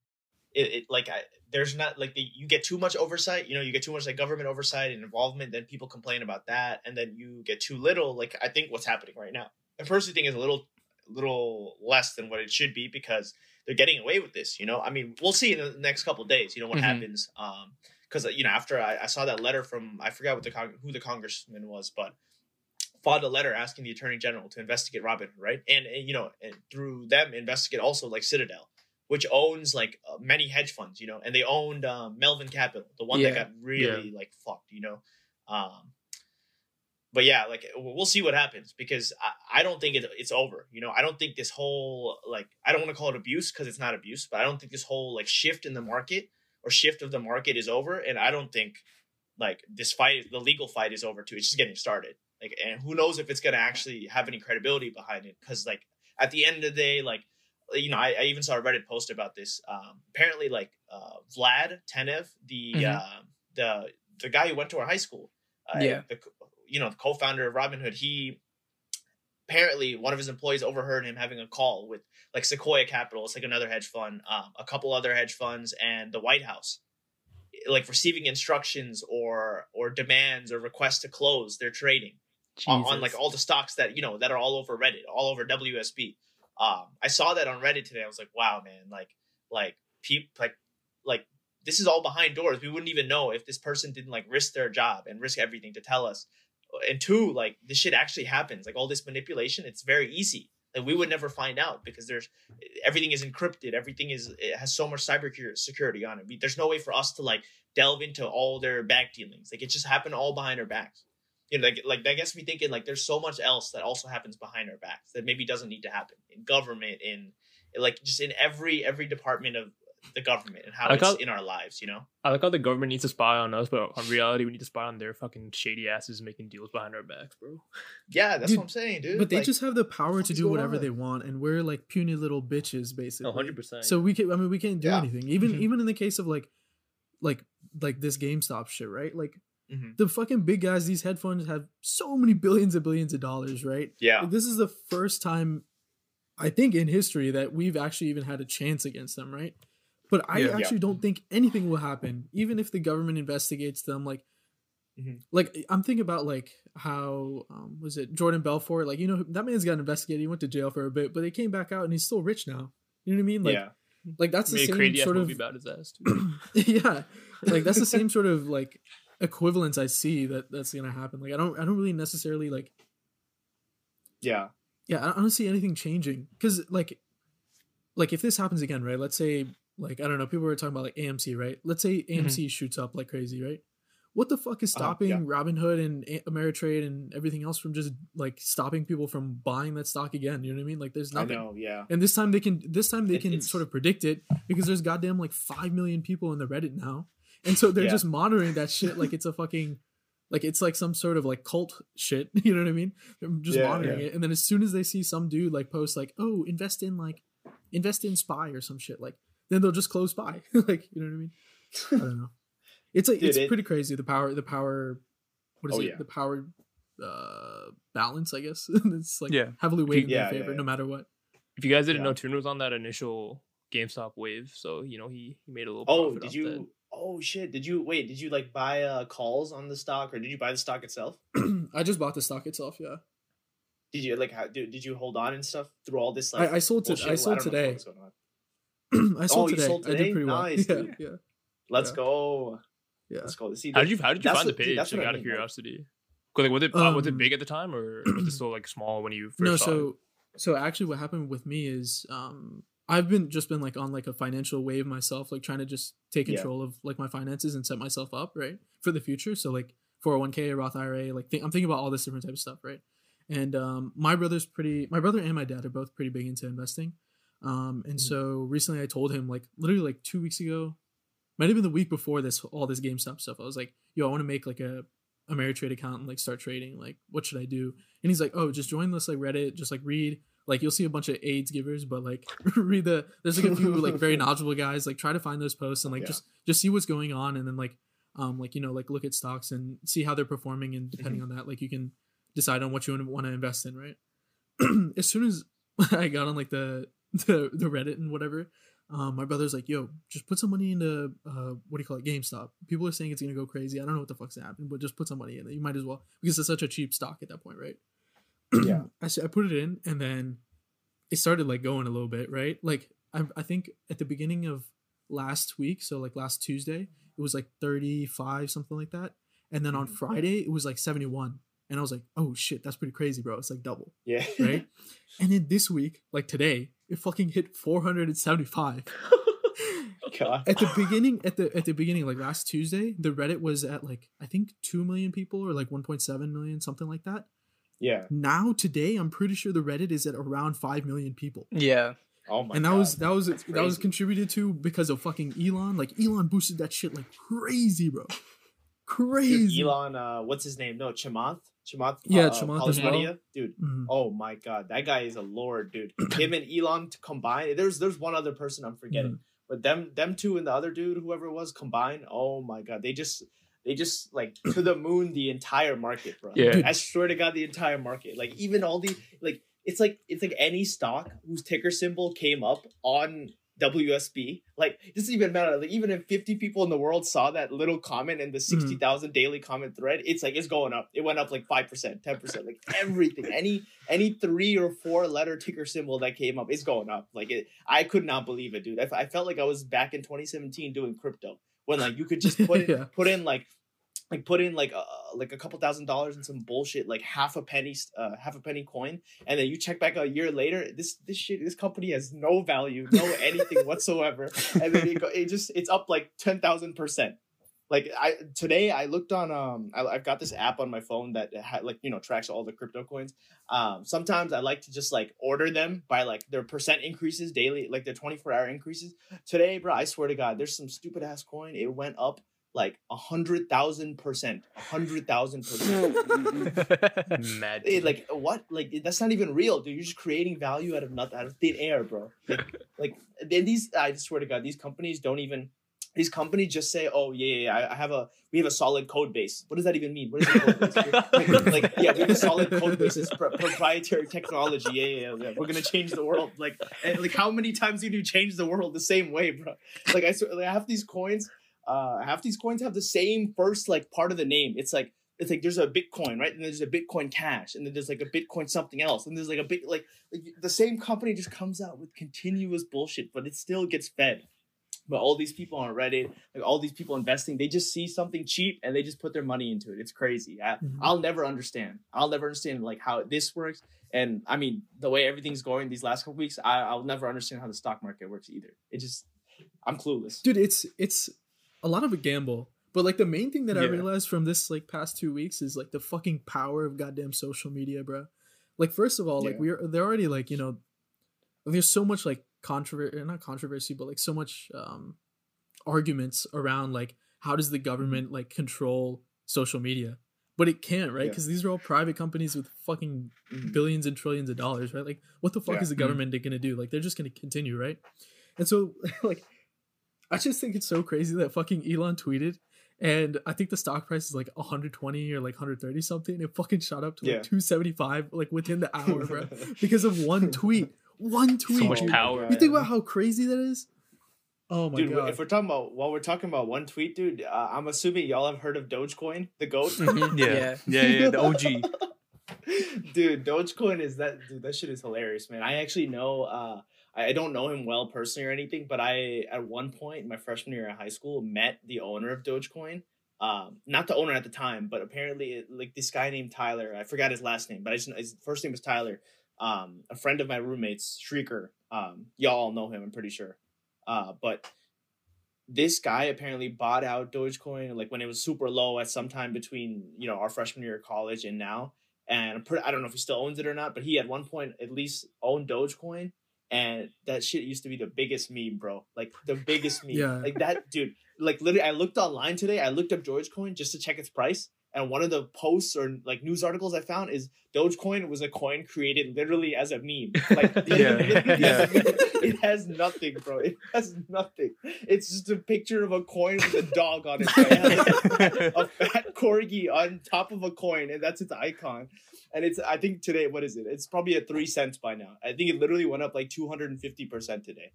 Speaker 1: it, it like I, there's not like the, you get too much oversight you know you get too much like government oversight and involvement then people complain about that and then you get too little like i think what's happening right now i personally think is a little little less than what it should be because they're getting away with this you know i mean we'll see in the next couple of days you know what
Speaker 3: Mhm.
Speaker 1: happens um because you know after I, I saw that letter from i forgot what the con- who the congressman was but filed a letter asking the attorney general to investigate Robin, right? And, and you know, and through them investigate also like Citadel, which owns like uh, many hedge funds, you know, and they owned um, Melvin Capital, the one that got really like fucked, you know. Um, but yeah, like we'll see what happens because I, I don't think it, it's over. You know, I don't think this whole like I don't want to call it abuse because it's not abuse, but I don't think this whole like shift in the market or shift of the market is over, and I don't think like this fight, the legal fight is over too. It's just getting started. Like, and who knows if it's gonna actually have any credibility behind it? Because like at the end of the day, like you know, I, I even saw a Reddit post about this. Um, apparently, like uh, Vlad Tenev, the
Speaker 4: Mhm.
Speaker 1: uh, the the guy who went to our high school, uh,
Speaker 4: Yeah.
Speaker 1: the, you know, the co-founder of Robinhood, he apparently one of his employees overheard him having a call with like Sequoia Capital, it's like another hedge fund, um, a couple other hedge funds, and the White House, like receiving instructions or or demands or requests to close their trading on, on like all the stocks that you know that are all over Reddit, all over WSB. Um, I saw that on Reddit today. I was like, wow, man, like like peop like like this is all behind doors. We wouldn't even know if this person didn't like risk their job and risk everything to tell us. And two, like this shit actually happens. Like all this manipulation, it's very easy. Like we would never find out because there's everything is encrypted. Everything is it has so much cyber security on it. We, there's no way for us to like delve into all their back dealings. Like it just happened all behind our backs you know, like, like that gets me thinking like there's so much else that also happens behind our backs that maybe doesn't need to happen in government, in like just in every every department of the government and how
Speaker 2: I
Speaker 1: it's
Speaker 2: got-
Speaker 1: in our lives. You know.
Speaker 2: I like how the government needs to spy on us, but on reality, we need to spy on their fucking shady asses making deals behind our backs, bro.
Speaker 1: Yeah, that's
Speaker 6: Dude,
Speaker 1: what I'm saying, dude.
Speaker 6: but they
Speaker 1: Like,
Speaker 6: just have the power to do whatever
Speaker 1: on?
Speaker 6: they want, and we're like puny little bitches, basically.
Speaker 2: No, hundred percent.
Speaker 6: So we can. I mean, we can't do
Speaker 1: Yeah.
Speaker 6: anything. Even
Speaker 2: Mhm.
Speaker 6: even in the case of like, like like this GameStop shit, right? Like
Speaker 1: Mhm.
Speaker 6: the fucking big guys. These hedge funds have so many billions and billions of dollars, right?
Speaker 1: yeah,
Speaker 6: Like, this is the first time, I think, in history that we've actually even had a chance against them, right? But I
Speaker 3: Yeah.
Speaker 6: actually don't think anything will happen, even if the government investigates them. Like,
Speaker 1: Mhm.
Speaker 6: like I'm thinking about like how um, was it Jordan Belfort? Like, you know, that man's got investigated. He went to jail for a bit, but he came back out and he's still rich now. You know what I mean? Like,
Speaker 1: yeah,
Speaker 6: like that's the
Speaker 2: Made
Speaker 6: same sort of
Speaker 2: about his ass.
Speaker 6: Yeah like that's the same sort of like equivalence i see that that's gonna happen like i don't i don't really necessarily like
Speaker 1: yeah,
Speaker 6: yeah i I don't see anything changing because like like if this happens again right let's say like i don't know people were talking about like amc right let's say mm-hmm. amc shoots up like crazy right what the fuck is
Speaker 1: uh,
Speaker 6: stopping
Speaker 1: yeah.
Speaker 6: robinhood and ameritrade and everything else from just like stopping people from buying that stock again you know what i mean like there's
Speaker 1: I
Speaker 6: nothing
Speaker 1: know. Yeah,
Speaker 6: and this time they can this time they
Speaker 1: It-
Speaker 6: can
Speaker 1: it's-
Speaker 6: sort of predict it because there's goddamn like five million people in the Reddit now. And so they're
Speaker 1: Yeah.
Speaker 6: just monitoring that shit like it's a fucking like it's like some sort of like cult shit. You know what I mean? They're just
Speaker 1: Yeah,
Speaker 6: monitoring it. And then as soon as they see some dude like post like, oh, invest in like invest in spy or some shit, like then they'll just close by. like, you know what I mean? I don't know. It's like
Speaker 1: Dude,
Speaker 6: it's
Speaker 1: it-
Speaker 6: pretty crazy. The power the power what is
Speaker 1: Oh,
Speaker 6: it?
Speaker 1: yeah.
Speaker 6: The power uh balance, I guess. it's like
Speaker 3: Yeah.
Speaker 6: heavily weighted in
Speaker 1: Yeah,
Speaker 6: their favor
Speaker 1: yeah.
Speaker 6: no matter what.
Speaker 2: if you guys didn't
Speaker 1: Yeah.
Speaker 2: know, Tune was on that initial GameStop wave, so you know he, he made a little.
Speaker 1: Oh,
Speaker 2: profit
Speaker 1: did
Speaker 2: off
Speaker 1: you?
Speaker 2: that.
Speaker 1: Oh shit! Did you wait? Did you like buy uh calls on the stock, or did you buy the stock itself?
Speaker 6: I just bought the stock itself. Yeah,
Speaker 1: Did you like? How, did, did you hold on and stuff through all this? Like,
Speaker 6: I, I sold to. I sold
Speaker 1: don't know
Speaker 6: today.
Speaker 1: What's going on.
Speaker 6: I sold
Speaker 1: you
Speaker 6: today.
Speaker 1: sold
Speaker 6: I did pretty well.
Speaker 1: Nice,
Speaker 6: yeah,
Speaker 1: dude.
Speaker 6: yeah,
Speaker 1: Let's
Speaker 6: Yeah.
Speaker 1: go.
Speaker 6: yeah.
Speaker 1: Let's go. See,
Speaker 2: How did you how did you find the
Speaker 1: what- dude,
Speaker 2: page?
Speaker 1: that's what
Speaker 2: like,
Speaker 1: I
Speaker 2: out of
Speaker 1: mean, like-
Speaker 2: Like, was it uh, was it
Speaker 6: Um,
Speaker 2: big at the time, or was it still like small when you first
Speaker 6: No,
Speaker 2: saw it?
Speaker 6: so so actually, what happened with me is, um, I've been just been like on like a financial wave myself, like trying to just take
Speaker 1: Yeah.
Speaker 6: control of like my finances and set myself up right for the future. So like 401k, Roth IRA, like think, I'm thinking about all this different type of stuff, right? And um, my brother's pretty. My brother and my dad are both pretty big into investing. Um, and
Speaker 1: Mhm.
Speaker 6: so recently I told him like literally like two weeks ago, might have been the week before this all this GameStop stuff. I was like, yo, I want to make like a Ameritrade account and like start trading. Like, what should I do? And he's like, oh, just join this like Reddit, just like read. Like you'll see a bunch of AIDS givers, but like read the there's like a few like very knowledgeable guys. Like try to find those posts and like
Speaker 1: Yeah.
Speaker 6: just just see what's going on and then like um like you know like look at stocks and see how they're performing and depending on that like you can decide on what you want to invest in right as soon as i got on like the the, the reddit and whatever um my brother's like yo just put some money into uh what do you call it gamestop. People are saying it's gonna go crazy. I don't know what the fuck's happening but just put some money in it. You might as well because it's such a cheap stock at that point right?
Speaker 1: Yeah.
Speaker 6: I put it in and then it started like going a little bit right? Like I, I think at the beginning of last week so like last tuesday it was like 35 something like that. And then on
Speaker 1: Mhm.
Speaker 6: friday it was like 71 and i was like oh shit that's pretty crazy bro. It's like double.
Speaker 1: Yeah.
Speaker 6: right? And then this week like today it fucking hit 475
Speaker 1: God.
Speaker 6: at the beginning at the at the beginning like last tuesday the reddit was at like i think 2 million people or like 1.7 million something like that
Speaker 1: Yeah.
Speaker 6: now today i'm pretty sure the reddit is at around 5 million people
Speaker 4: Yeah.
Speaker 1: Oh my.
Speaker 6: and that
Speaker 1: God.
Speaker 6: was that was
Speaker 1: That's
Speaker 6: that was contributed to because of fucking elon like elon boosted that shit like crazy bro
Speaker 1: Dude,
Speaker 6: crazy
Speaker 1: Elon. Uh, what's his name? No, Chamath. Chamath.
Speaker 6: Yeah,
Speaker 1: uh,
Speaker 6: Chamath as well.
Speaker 1: Dude.
Speaker 6: Mhm.
Speaker 1: Oh my god, that guy is a lord, dude. Him and Elon to combine. There's there's one other person I'm forgetting,
Speaker 6: Mm-hmm.
Speaker 1: but them them two and the other dude, whoever it was, combined. Oh my god, they just they just like to the moon the entire market, bro.
Speaker 2: Yeah.
Speaker 6: Dude.
Speaker 1: I swear to God, the entire market. Like even all the like, it's like it's like any stock whose ticker symbol came up on WSB. Like doesn't even matter. Like even if 50 people in the world saw that little comment in the hmm. 60,000 daily comment thread, it's like it's going up. It went up like 5%, 10%, like everything. Any any three or four letter ticker symbol that came up is going up. Like it I could not believe it, dude. I, I felt like I was back in 2017 doing crypto when like you could just put in,
Speaker 6: Yeah.
Speaker 1: put in like like put in like uh, like a couple thousand dollars in some bullshit like half a penny uh, half a penny coin and then you check back a year later this this shit this company has no value no anything whatsoever and then it, go, it just it's up like 10,000% Like I today I looked on um I, I've got this app on my phone that ha- like you know tracks all the crypto coins. Um sometimes I like to just like order them by like their percent increases daily, like their 24 hour increases. Today, bro, I swear to God, there's some stupid ass coin. It went up like a hundred thousand percent, a hundred thousand percent.
Speaker 2: Mad.
Speaker 1: It, like what? Like that's not even real, dude. You're just creating value out of nothing, out of thin air, bro. Like, like then these, I swear to God, these companies don't even. These companies just say, "Oh yeah, yeah, yeah, I have a we have a solid code base." What does that even mean? What is a code base? like, like, yeah, we have a solid code base. It's pro- proprietary technology. Yeah, yeah, yeah, yeah. We're gonna change the world. Like, and, like how many times do you change the world the same way, bro? Like I swear, like, half these coins, uh, half these coins have the same first like part of the name. It's like it's like there's a Bitcoin, right? And there's a Bitcoin Cash, and then there's like a Bitcoin something else, and there's like a bit like, like the same company just comes out with continuous bullshit, but it still gets fed. But all these people on Reddit, like all these people investing, they just see something cheap and they just put their money into it. It's crazy. I,
Speaker 6: Mhm.
Speaker 1: I'll never understand. I'll never understand like how this works. And I mean, the way everything's going these last couple weeks, I, I'll never understand how the stock market works either. It just, I'm clueless.
Speaker 6: dude it's it's a lot of a gamble. But like the main thing that i realized from this like past two weeks is like the fucking power of goddamn social media bro like first of all like we're they're already like you know there's so much like controversy not controversy but like so much um arguments around like how does the government like control social media? But it can't right?
Speaker 1: Yeah.
Speaker 6: because these are all private companies with fucking
Speaker 1: Mhm.
Speaker 6: billions and trillions of dollars right? Like what the fuck
Speaker 1: Yeah.
Speaker 6: is the
Speaker 3: Mhm.
Speaker 6: government gonna do? Like they're just gonna continue right? And so like I just think it's so crazy that fucking Elon tweeted, and I think the stock price is like 120 or like 130 something. It fucking shot up to like 275 like within the hour, bro, because of one tweet. One tweet.
Speaker 2: so much
Speaker 6: dude.
Speaker 2: power.
Speaker 6: You think about how crazy that is? Oh my god.
Speaker 1: Dude,
Speaker 6: god.
Speaker 1: if we're talking about while we're talking about one tweet, dude, uh, I'm assuming y'all have heard of Dogecoin, the goat.
Speaker 4: Mhm.
Speaker 3: Yeah.
Speaker 4: Yeah.
Speaker 3: Yeah, yeah, the OG.
Speaker 1: dude, Dogecoin is that dude, that shit is hilarious, man. I actually know uh I don't know him well personally or anything, but I at one point in my freshman year of high school met the owner of Dogecoin. Um, not the owner at the time, but apparently it, like this guy named Tyler. I forgot his last name, but just, his first name was Tyler. Um, a friend of my roommates, Shrieker. Um, y'all all know him, I'm pretty sure. Uh, but this guy apparently bought out Dogecoin like when it was super low at some time between you know our freshman year of college and now. And I don't know if he still owns it or not, but he at one point at least owned Dogecoin, and that shit used to be the biggest meme, bro. Like the biggest meme.
Speaker 6: Yeah.
Speaker 1: Like that, dude. Like literally, I looked online today. I looked up Dogecoin just to check its price, and one of the posts or like news articles I found is Dogecoin was a coin created literally as a meme. Like
Speaker 3: Yeah.
Speaker 1: yeah. it has nothing, bro. It has nothing. It's just a picture of a coin with a dog on it. bro. It has like a, a fat corgi on top of a coin, and that's its icon. And it's I think today, what is it? It's probably at three cents by now. I think it literally went up like two hundred and fifty percent today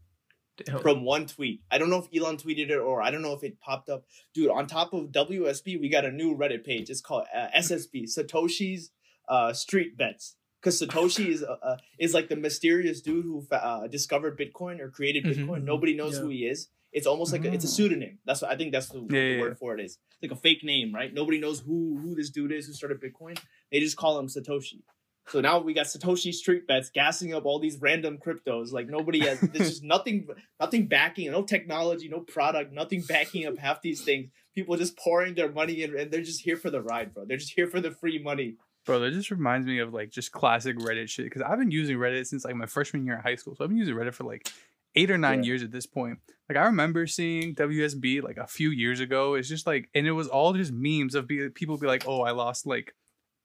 Speaker 2: Damn.
Speaker 1: from one tweet. I don't know if Elon tweeted it or I don't know if it popped up. Dude, on top of WSB, we got a new Reddit page. It's called uh, SSB, Satoshi's uh, Street Bets. Because Satoshi is uh, uh, is like the mysterious dude who uh, discovered Bitcoin or created
Speaker 3: Mhm.
Speaker 1: Bitcoin. Nobody knows
Speaker 6: Yeah.
Speaker 1: who he is. It's almost like a, it's a
Speaker 3: Oh.
Speaker 1: pseudonym. That's what I think. That's the,
Speaker 3: Yeah,
Speaker 1: the
Speaker 3: yeah,
Speaker 1: word for it is. It's like a fake name, right? Nobody knows who who this dude is who started Bitcoin. They just call him Satoshi. So now we got Satoshi Street Bets gassing up all these random cryptos. Like nobody has. There's just nothing, nothing backing. No technology, no product, nothing backing up half these things. People just pouring their money in, and they're just here for the ride, bro. They're just here for the free money.
Speaker 3: Bro, that just reminds me of like just classic Reddit shit. Because I've been using Reddit since like my freshman year in high school. So I've been using Reddit for like eight or nine
Speaker 1: Yeah.
Speaker 3: years at this point. Like I remember seeing WSB like a few years ago. It's just like, and it was all just memes of be, people be like, "Oh, I lost like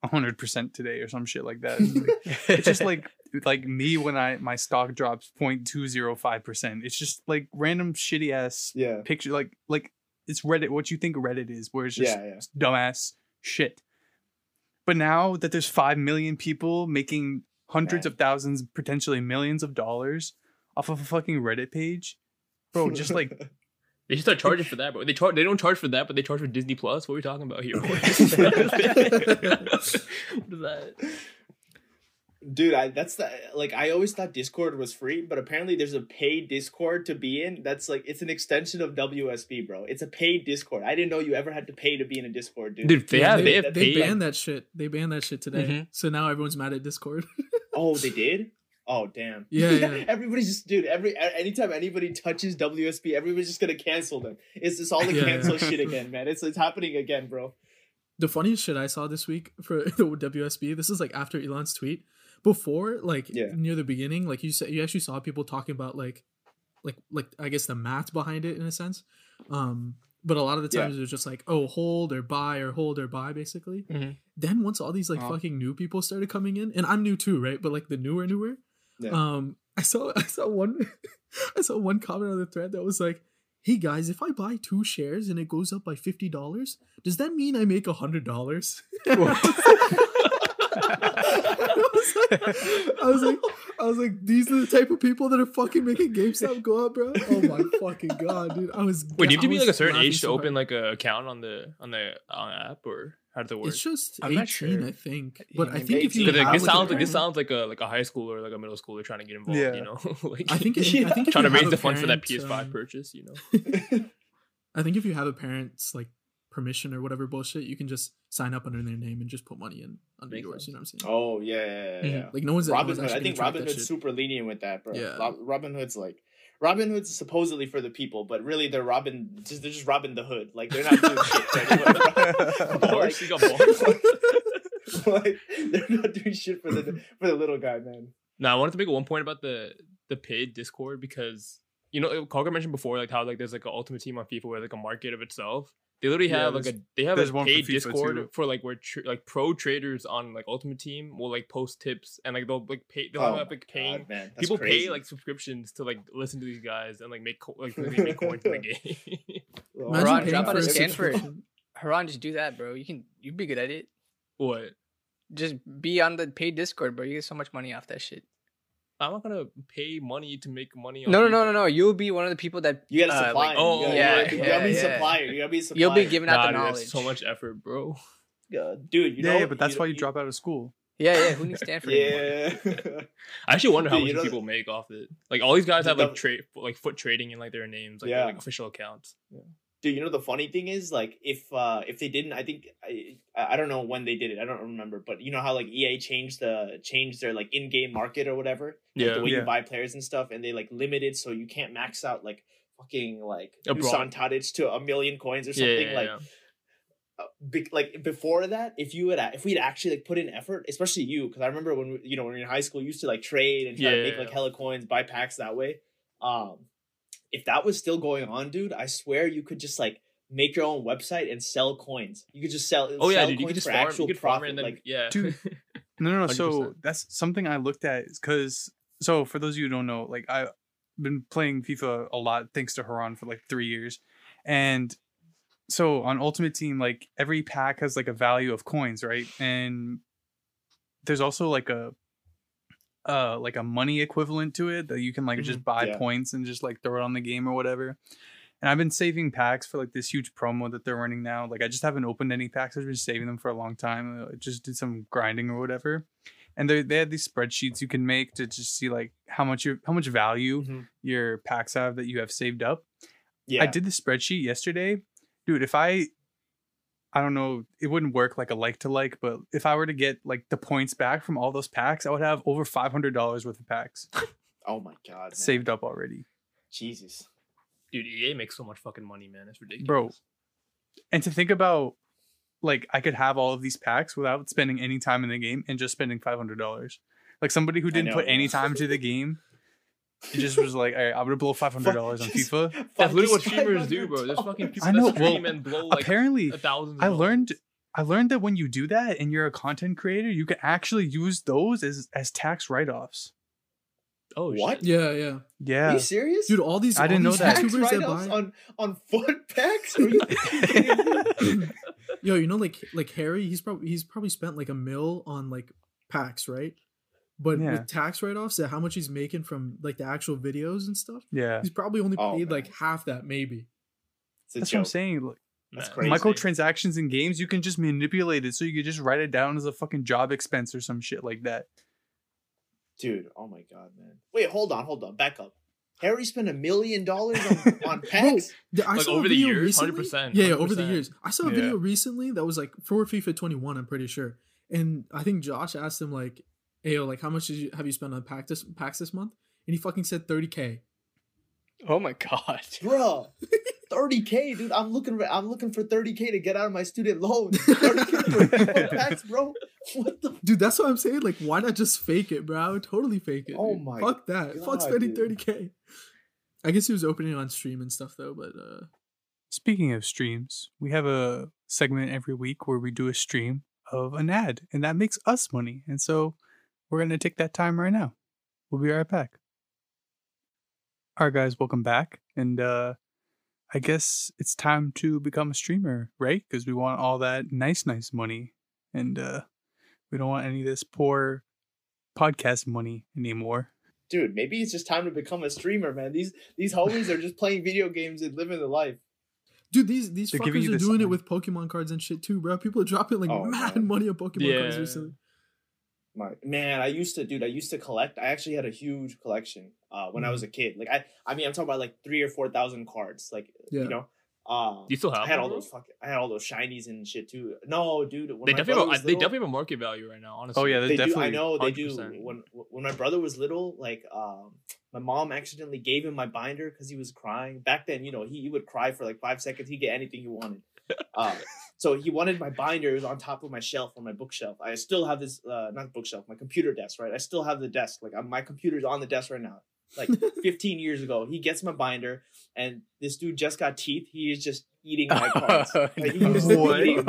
Speaker 3: hundred percent today" or some shit like that. It's, like- it's just like like me when I my stock drops 0.205 percent. It's just like random shitty ass
Speaker 1: Yeah,
Speaker 3: picture. Like like it's Reddit. What you think Reddit is, where it's just
Speaker 1: yeah, yeah.
Speaker 3: dumbass shit. But now that there's five million people making hundreds
Speaker 1: Man.
Speaker 3: of thousands, potentially millions of dollars off of a fucking Reddit page, bro, just like
Speaker 2: They should start charging for that, but they charge. They don't charge for that, but they charge for Disney Plus. What are we talking about here? what is that?
Speaker 1: Dude, I that's the like I always thought Discord was free, but apparently there's a paid Discord to be in. That's like it's an extension of WSB, bro. It's a paid Discord. I didn't know you ever had to pay to be in a Discord, dude.
Speaker 2: Dude, they
Speaker 6: Yeah,
Speaker 2: have they
Speaker 6: they banned that shit. They banned that shit today.
Speaker 2: Mhm.
Speaker 6: So now everyone's mad at Discord.
Speaker 1: Oh, they did. Oh damn.
Speaker 6: Yeah, yeah.
Speaker 1: Everybody's just dude. Every anytime anybody touches WSB, everybody's just gonna cancel them. It's just all the
Speaker 6: Yeah,
Speaker 1: cancel
Speaker 6: yeah.
Speaker 1: shit again, man. It's it's happening again, bro.
Speaker 6: the funniest shit I saw this week for the WSB. This is like after Elon's tweet. Before, like
Speaker 1: Yeah.
Speaker 6: near the beginning, like you said, you actually saw people talking about like, like, like I guess the math behind it in a sense. Um, but a lot of the
Speaker 1: Yeah.
Speaker 6: times it was just like, oh, hold or buy or hold or buy, basically.
Speaker 4: Mhm.
Speaker 6: Then once all these like
Speaker 3: Oh.
Speaker 6: fucking new people started coming in, and I'm new too, right? But like the newer, newer,
Speaker 1: Yeah.
Speaker 6: um, I saw I saw one I saw one comment on the thread that was like, "Hey guys, if I buy two shares and it goes up by fifty dollars, does that mean I make a hundred dollars?" I was like, I was like, I was like, these are the type of people that are fucking making GameStop go up, bro. Oh my fucking god, dude! I was
Speaker 2: Wait, do you have to be like a certain age to
Speaker 6: so
Speaker 2: open
Speaker 6: hard.
Speaker 2: like a account on the on the on the app or how does it work?
Speaker 6: It's just
Speaker 4: I'm not
Speaker 6: eighteen,
Speaker 4: sure.
Speaker 6: I think.
Speaker 4: Yeah,
Speaker 6: But I
Speaker 4: maybe
Speaker 6: think if you
Speaker 2: like,
Speaker 6: have,
Speaker 2: this
Speaker 6: like, a
Speaker 2: sounds like this sounds like a like a high school or like a middle schooler trying to get involved.
Speaker 3: Yeah.
Speaker 2: You know, like
Speaker 6: I think if,
Speaker 1: Yeah.
Speaker 6: I think if
Speaker 2: trying to raise
Speaker 6: a
Speaker 2: the funds for that PS5
Speaker 6: um,
Speaker 2: purchase. You know,
Speaker 6: I think if you have a parent's like permission or whatever bullshit, you can just sign up under their name and just put money in under
Speaker 2: Makes
Speaker 6: yours.
Speaker 2: sense.
Speaker 6: You know what I'm saying?
Speaker 1: oh yeah, yeah, yeah. yeah.
Speaker 6: Like no one's no
Speaker 1: Robin
Speaker 6: one's
Speaker 1: Hood. I
Speaker 6: actually
Speaker 1: think
Speaker 6: Robinhood's
Speaker 1: super lenient with that, bro.
Speaker 6: Yeah.
Speaker 1: Robinhood's like Robinhood's supposedly for the people, but really they're robbing. Just they're just robbing the hood. Like they're not doing shit. For anyone, bro.
Speaker 2: Bars, you got bars.
Speaker 1: like they're not doing shit for the for the little guy, man.
Speaker 2: Now, I wanted to make one point about the the paid Discord because you know Karkar mentioned before like how like there's like an ultimate team on FIFA where like a market of itself. They literally
Speaker 3: Yeah,
Speaker 2: have like a they have
Speaker 3: there's
Speaker 2: a
Speaker 3: one for
Speaker 2: paid Discord
Speaker 3: too.
Speaker 2: for like where tr- like pro traders on like Ultimate Team will like post tips and like they'll like pay they'll
Speaker 1: Oh
Speaker 2: have
Speaker 1: my
Speaker 2: like paying
Speaker 1: God, man.
Speaker 2: People
Speaker 1: crazy.
Speaker 2: pay like subscriptions to like listen to these guys and like make co- like really make coins in the game.
Speaker 6: Imagine
Speaker 4: Ron,
Speaker 6: paying
Speaker 4: drop out
Speaker 6: for
Speaker 4: a
Speaker 6: a
Speaker 4: Stanford.
Speaker 6: subscription.
Speaker 4: Haran, just do that, bro. You can you'd be good at it.
Speaker 2: what?
Speaker 4: Just be on the paid Discord, bro. You get so much money off that shit.
Speaker 2: I'm not gonna pay money to make money. On
Speaker 4: No, no, no, no, no. You'll be one of the people that
Speaker 1: You gotta
Speaker 4: uh,
Speaker 1: supply.
Speaker 4: like,
Speaker 2: oh,
Speaker 1: you gotta,
Speaker 2: yeah,
Speaker 1: you gotta, you be
Speaker 4: yeah, yeah.
Speaker 1: supplier. You gotta be supplier.
Speaker 4: you'll be giving out
Speaker 2: Nah,
Speaker 4: the
Speaker 2: dude,
Speaker 4: knowledge.
Speaker 2: that's so much effort, bro.
Speaker 1: Yeah, dude. You know,
Speaker 3: yeah, but that's
Speaker 1: you
Speaker 3: why you drop out of school.
Speaker 4: Yeah, yeah. Who needs Stanford?
Speaker 1: Yeah.
Speaker 2: I actually wonder how
Speaker 1: Dude,
Speaker 2: much people make off it. Like all these guys
Speaker 1: The-
Speaker 2: have like trade like FUT trading in like their names, like
Speaker 1: Yeah.
Speaker 2: their, like official accounts.
Speaker 1: Dude, you know the funny thing is, like, if uh if they didn't, I think I I don't know when they did it. I don't remember, but you know how like EA changed the changed their like in game market or whatever, like,
Speaker 2: Yeah.
Speaker 1: the way
Speaker 3: Yeah.
Speaker 1: you buy players and stuff, and they like limited so you can't max out like fucking like
Speaker 2: A brawl.
Speaker 1: Tadic to a million coins or something
Speaker 2: yeah,
Speaker 1: like.
Speaker 2: yeah.
Speaker 1: uh, be, like before that, if you had if we'd actually like put in effort, especially you, because I remember when we, you know when we were in high school, you used to like trade and try
Speaker 2: Yeah,
Speaker 1: to make
Speaker 2: yeah,
Speaker 1: like
Speaker 2: yeah.
Speaker 1: hella coins, buy packs that way. Um, if that was still going on, dude, I swear you could just like make your own website and sell coins. You could just sell.
Speaker 2: Oh yeah,
Speaker 1: sell
Speaker 2: dude, you could
Speaker 1: coins
Speaker 2: just
Speaker 1: for
Speaker 2: farm,
Speaker 1: actual
Speaker 2: you could farm
Speaker 1: profit.
Speaker 2: it and then
Speaker 1: like
Speaker 2: yeah.
Speaker 3: Dude. No, no, no. So that's something I looked at because so for those of you who don't know, like I've been playing FIFA a lot thanks to Haran for like three years. And so on Ultimate Team, like every pack has like a value of coins, right? And there's also like a uh like a money equivalent to it that you can like just buy
Speaker 1: Yeah.
Speaker 3: points and just like throw it on the game or whatever. And I've been saving packs for like this huge promo that they're running now. Like I just haven't opened any packs. I've been saving them for a long time. I just did some grinding or whatever. And they they had these spreadsheets you can make to just see like how much your how much value
Speaker 1: Mhm.
Speaker 3: your packs have that you have saved up.
Speaker 1: yeah,
Speaker 3: I did the spreadsheet yesterday. Dude, if I I don't know, it wouldn't work like a like to like, but if I were to get like the points back from all those packs, I would have over five hundred dollars worth of packs
Speaker 1: Oh my god, man.
Speaker 3: saved up already.
Speaker 1: Jesus.
Speaker 2: Dude, EA makes so much fucking money, man. It's ridiculous.
Speaker 3: Bro. And to think about like I could have all of these packs without spending any time in the game and just spending five hundred dollars. Like somebody who didn't put any time to the game, it just was like, all right, I'm gonna blow five hundred dollars on FIFA.
Speaker 2: That's literally what
Speaker 1: fucking
Speaker 2: streamers do, bro. There's fucking people
Speaker 3: I know,
Speaker 2: that stream
Speaker 3: well,
Speaker 2: and blow like
Speaker 3: Apparently,
Speaker 2: a thousand.
Speaker 3: I learned I learned that when you do that and you're a content creator, you can actually use those as as tax write-offs.
Speaker 2: Oh
Speaker 1: What?
Speaker 2: shit.
Speaker 6: Yeah, yeah,
Speaker 1: Are
Speaker 3: Yeah.
Speaker 1: you serious?
Speaker 6: dude. All these
Speaker 3: I didn't
Speaker 6: all
Speaker 3: know that.
Speaker 1: tax
Speaker 6: YouTubers that
Speaker 1: write-offs
Speaker 6: buy,
Speaker 1: on on FUT packs? Are you kidding
Speaker 6: yo, you know, like like Harry, he's probably he's probably spent like a mil on like packs, right? But
Speaker 3: Yeah.
Speaker 6: with tax write-offs, at how much he's making from like the actual videos and stuff,
Speaker 3: Yeah.
Speaker 6: he's probably only
Speaker 1: Oh,
Speaker 6: paid like half that, maybe.
Speaker 1: It's a
Speaker 3: That's what I'm saying. Like,
Speaker 1: That's
Speaker 2: Man.
Speaker 1: crazy.
Speaker 3: microtransactions in games, you can just manipulate it so you could just write it down as a fucking job expense or some shit like that.
Speaker 1: Dude, oh my god, man. Wait, hold on, hold on. Back up. Harry spent a million dollars on, on packs?
Speaker 6: The- I
Speaker 2: Like,
Speaker 6: saw a
Speaker 2: over the
Speaker 6: video
Speaker 2: years,
Speaker 6: recently-
Speaker 2: 100%,
Speaker 6: Yeah, yeah, over the years. I saw a
Speaker 3: Yeah.
Speaker 6: video recently that was like for FIFA 21, I'm pretty sure. And I think Josh asked him like, "Ayo, like how much did you have you spent on pack this packs this month?" And he fucking said 30k.
Speaker 4: Oh my god.
Speaker 1: Bro, 30k, dude. I'm looking for I'm looking for 30k to get out of my student loan. 30k for packs, bro. What the
Speaker 6: Dude, that's what I'm saying. Like, why not just fake it, bro? I would totally fake it.
Speaker 1: Oh
Speaker 6: dude.
Speaker 1: my
Speaker 6: Fuck that. Fuck spending
Speaker 1: dude.
Speaker 6: 30k. I guess he was opening on stream and stuff though, but uh
Speaker 3: Speaking of streams, we have a segment every week where we do a stream of an ad, and that makes us money. And so we're going to take that time right now. We'll be right back. All right, guys, welcome back. And uh, I guess it's time to become a streamer, right? Because we want all that nice, nice money. And uh, we don't want any of this poor podcast money anymore.
Speaker 1: dude, maybe it's just time to become a streamer, man. These these homies are just playing video games and living the life.
Speaker 6: dude, these these
Speaker 3: They're
Speaker 6: fuckers are
Speaker 3: the
Speaker 6: doing it with Pokemon cards and shit too, bro. People are dropping like
Speaker 1: Oh,
Speaker 6: mad
Speaker 1: man.
Speaker 6: money on Pokemon cards recently.
Speaker 1: My man, I used to, dude. I used to collect. I actually had a huge collection uh, when I was a kid. Like I, I mean, I'm talking about like three or four thousand cards. Like
Speaker 6: Yeah.
Speaker 1: you know, um,
Speaker 2: You still have
Speaker 1: I had
Speaker 2: them,
Speaker 1: all those fucking. I had all those shinies and shit too. No, dude. When
Speaker 2: They
Speaker 1: my
Speaker 2: definitely, have,
Speaker 1: was
Speaker 2: they definitely have a market value right now. Honestly.
Speaker 3: Oh, yeah,
Speaker 1: They
Speaker 3: definitely.
Speaker 1: do. I know they do.
Speaker 2: 100%.
Speaker 1: When when my brother was little, like um, my mom accidentally gave him my binder because he was crying. Back then, you know, he, he would cry for like five seconds. He'd get anything he wanted. Uh, so he wanted my binder. It was on top of my shelf on my bookshelf. I still have this, uh, not bookshelf, my computer desk. Right, I still have the desk. Like uh, my computer's on the desk right now. Like 15 years ago, he gets my binder, and this dude just got teeth. He is just eating my cards. Like, he
Speaker 4: No.
Speaker 1: eating.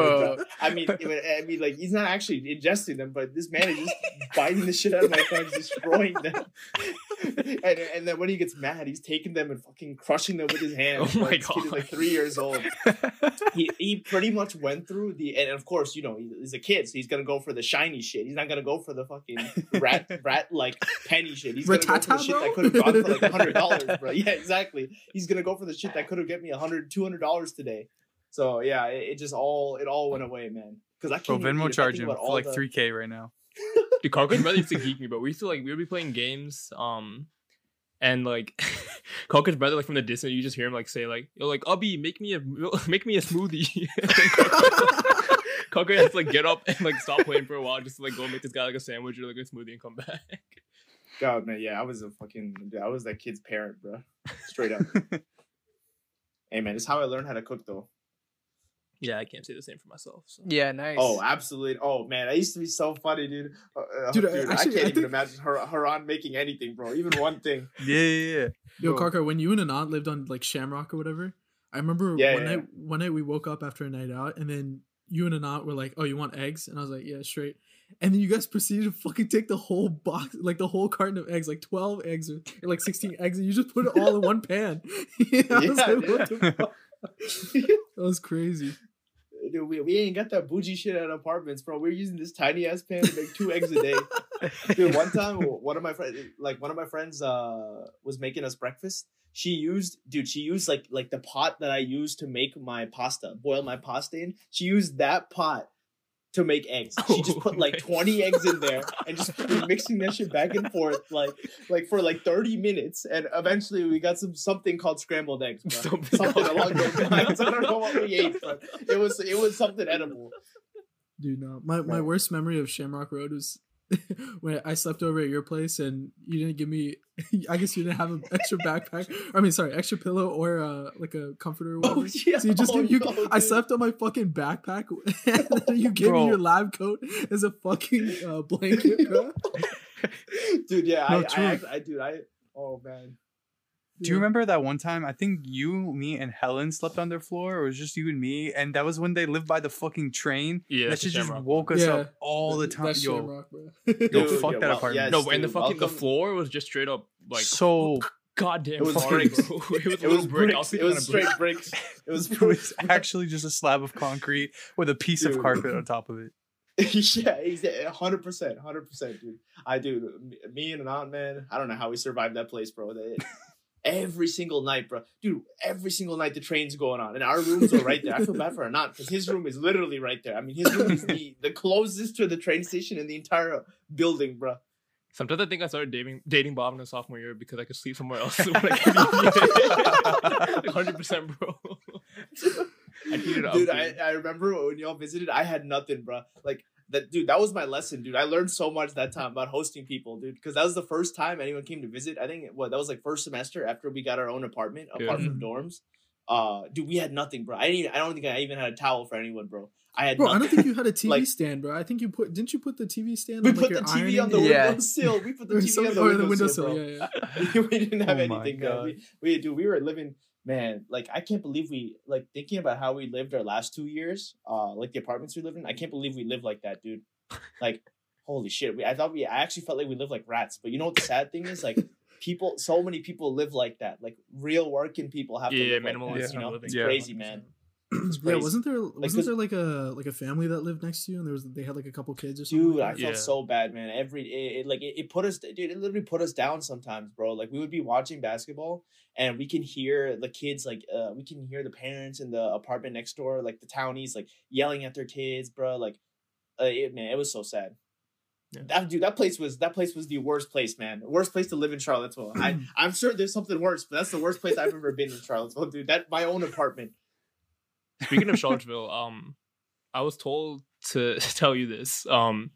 Speaker 1: I mean, I mean, like he's not actually ingesting them, but this man is just biting the shit out of my cards, destroying them. and, and then when he gets mad, he's taking them and fucking crushing them with his hands.
Speaker 2: Oh my
Speaker 1: Like, kid is
Speaker 2: God.
Speaker 1: like three years old. He he pretty much went through the, and of course, you know, he's a kid, so he's gonna go for the shiny shit. He's not gonna go for the fucking rat rat like penny shit. He's gonna go for the shit that could have gone for like a hundred dollars, bro. Yeah, exactly. He's gonna go for the shit that could have get me a hundred, two hundred dollars today. So yeah, it, it just all it all went away, man. Because I
Speaker 3: Bro,
Speaker 1: can't. even-
Speaker 3: Venmo
Speaker 1: dude, if I
Speaker 3: charge him for like 3K right now.
Speaker 2: Dude, Karkar's Brother used to geek me, but we used to like we would be playing games, um, and like Karkar's Brother, like from the distance, you just hear him like say like, "Yo, like Ubby, make me a make me a smoothie." Carcass has to like get up and like stop playing for a while just to like go make this guy like a sandwich or like a smoothie and come back.
Speaker 1: God, man, yeah, I was a fucking, dude, I was that kid's parent, bro. Straight up. hey, man, it's how I learned how to cook, though.
Speaker 2: Yeah, I can't say the same for myself. So.
Speaker 4: Yeah, nice.
Speaker 1: Oh, absolutely. Oh, man, that used to be so funny, dude. Uh, uh,
Speaker 6: Dude,
Speaker 1: dude,
Speaker 6: I-
Speaker 1: I,
Speaker 6: actually,
Speaker 1: can't
Speaker 6: I
Speaker 1: even
Speaker 6: think-
Speaker 1: imagine her, Haran making anything, bro. Even one thing.
Speaker 3: Yeah, yeah, yeah.
Speaker 6: Yo,
Speaker 1: Bro.
Speaker 6: Karkar, when you and Anant lived on like Shamrock or whatever, I remember
Speaker 1: Yeah,
Speaker 6: one
Speaker 1: yeah,
Speaker 6: night one night we woke up after a night out and then you and Anant were like, Oh, you want eggs? And I was like, Yeah, straight. And then you guys proceeded to fucking take the whole box, like the whole carton of eggs, like 12 eggs or, or like 16 eggs, and you just put it all in one pan. yeah, I was
Speaker 1: Yeah,
Speaker 6: like, what the fuck? That was crazy.
Speaker 1: Dude, we, we ain't got that bougie shit at apartments, bro. We're using this tiny ass pan to make two eggs a day. Dude, one time, one of my friends, like one of my friends, uh, was making us breakfast. She used, dude, she used like like the pot that I used to make my pasta, boil my pasta in. She used that pot to make eggs. She just put like 20 eggs in there and just was mixing that shit back and forth, like like for like thirty minutes. And eventually, we got some something called scrambled eggs, bro.
Speaker 2: Something
Speaker 1: Something along those lines. I don't know what we ate, but it was it was something edible.
Speaker 6: Dude, no. My my
Speaker 1: Right.
Speaker 6: worst memory of Shamrock Road was when I slept over at your place and you didn't give me. I guess you didn't have an extra backpack. I mean, sorry, extra pillow or uh, like a comforter or whatever.
Speaker 1: Oh, yeah.
Speaker 6: So you just
Speaker 1: Oh,
Speaker 6: give, you.
Speaker 1: no,
Speaker 6: I slept on my fucking backpack, and then you gave
Speaker 3: Bro.
Speaker 6: me your lab coat as a fucking uh, blanket, bro.
Speaker 1: dude. Yeah,
Speaker 3: No,
Speaker 1: I,
Speaker 3: true.
Speaker 1: I, I, dude, I. Oh man.
Speaker 3: Do you remember that one time? I think you, me, and Helen slept on their floor, or it was just you and me, and that was when they lived by the fucking train.
Speaker 2: Yeah,
Speaker 3: that
Speaker 2: that's
Speaker 3: shit just
Speaker 2: Shamrock
Speaker 3: woke us
Speaker 6: Yeah.
Speaker 3: up all the time.
Speaker 6: That's
Speaker 3: Yo,
Speaker 6: Shamrock, bro.
Speaker 3: Yo,
Speaker 1: Dude,
Speaker 3: fuck
Speaker 1: yeah,
Speaker 3: that
Speaker 1: well,
Speaker 3: apartment.
Speaker 1: yes,
Speaker 2: No, and the
Speaker 1: dude,
Speaker 2: fucking the
Speaker 1: welcome-
Speaker 2: floor was just straight up like
Speaker 3: so
Speaker 2: goddamn
Speaker 1: It was
Speaker 2: hard,
Speaker 1: bricks.
Speaker 2: bro. It was,
Speaker 1: It was
Speaker 2: brick. I
Speaker 1: bricks.
Speaker 2: sleeping
Speaker 1: It
Speaker 2: on
Speaker 1: was
Speaker 2: a
Speaker 1: straight bricks. It was
Speaker 3: it was
Speaker 1: bricks.
Speaker 3: actually just a slab of concrete with a piece of
Speaker 1: Dude.
Speaker 3: carpet on top of it.
Speaker 1: yeah, he's uh, hundred percent, hundred percent, dude. I do. Me- Me and Anant, man. I don't know how we survived that place, bro. They, every single night, bro, dude. Every single night the train's going on, and our rooms are right there. I feel bad for her not because his room is literally right there. I mean, his room is the the closest to the train station in the entire building, bro.
Speaker 2: Sometimes I think I started dating dating Bob in the sophomore year because I could sleep somewhere else. Hundred percent, bro. I
Speaker 1: Dude, I. I remember when y'all visited, I had nothing, bro. Like that dude, that was my lesson, dude. I learned so much that time about hosting people, dude, because that was the first time anyone came to visit. I think what that was like first semester after we got our own apartment, apart
Speaker 2: Yeah.
Speaker 1: from dorms. Uh, dude, we had nothing, bro. I didn't. Even, I don't think I even had a towel for anyone, bro. I had.
Speaker 6: Bro, I don't think you had a TV
Speaker 1: Like-
Speaker 6: stand, bro. I think you put didn't you put the TV stand?
Speaker 1: We
Speaker 6: on, like,
Speaker 1: put the
Speaker 6: your
Speaker 1: TV on the
Speaker 6: ironing?
Speaker 4: Yeah.
Speaker 1: windowsill. We put the TV on the
Speaker 6: or
Speaker 1: windowsill, bro.
Speaker 6: yeah, yeah.
Speaker 1: we didn't have
Speaker 3: Oh
Speaker 1: anything, man. We, we dude, we were living, man. Like I can't believe we like thinking about how we lived our last two years. Uh, like the apartments we lived in. I can't believe we lived like that, dude. Like, holy shit. We I thought we. I actually felt like we lived like rats. But you know what the sad thing is? Like, people. So many people live like that. Like real working people have to
Speaker 2: Yeah,
Speaker 1: live like
Speaker 2: minimalist
Speaker 1: that.
Speaker 3: kind
Speaker 1: You know,
Speaker 2: living.
Speaker 1: it's
Speaker 3: Yeah.
Speaker 1: crazy, man. It's
Speaker 6: yeah, wasn't there wasn't
Speaker 1: 'cause-
Speaker 6: there like a like a family that lived next to you and there was they had like a couple kids or something?
Speaker 1: Dude,
Speaker 6: like
Speaker 1: I felt
Speaker 2: Yeah.
Speaker 1: so bad, man. Every it, it like it, it put us, dude. It literally put us down sometimes, bro. Like we would be watching basketball, and we can hear the kids, like uh, we can hear the parents in the apartment next door, like the townies, like yelling at their kids, bro. Like, uh, it, man, it was so sad.
Speaker 2: Yeah.
Speaker 1: That dude, that place was that place was the worst place, man. Worst place to live in Charlottesville. I I'm sure there's something worse, but that's the worst place I've ever been in Charlottesville, dude. That my own apartment.
Speaker 2: Speaking of Charlottesville, um, I was told to tell you this. Um,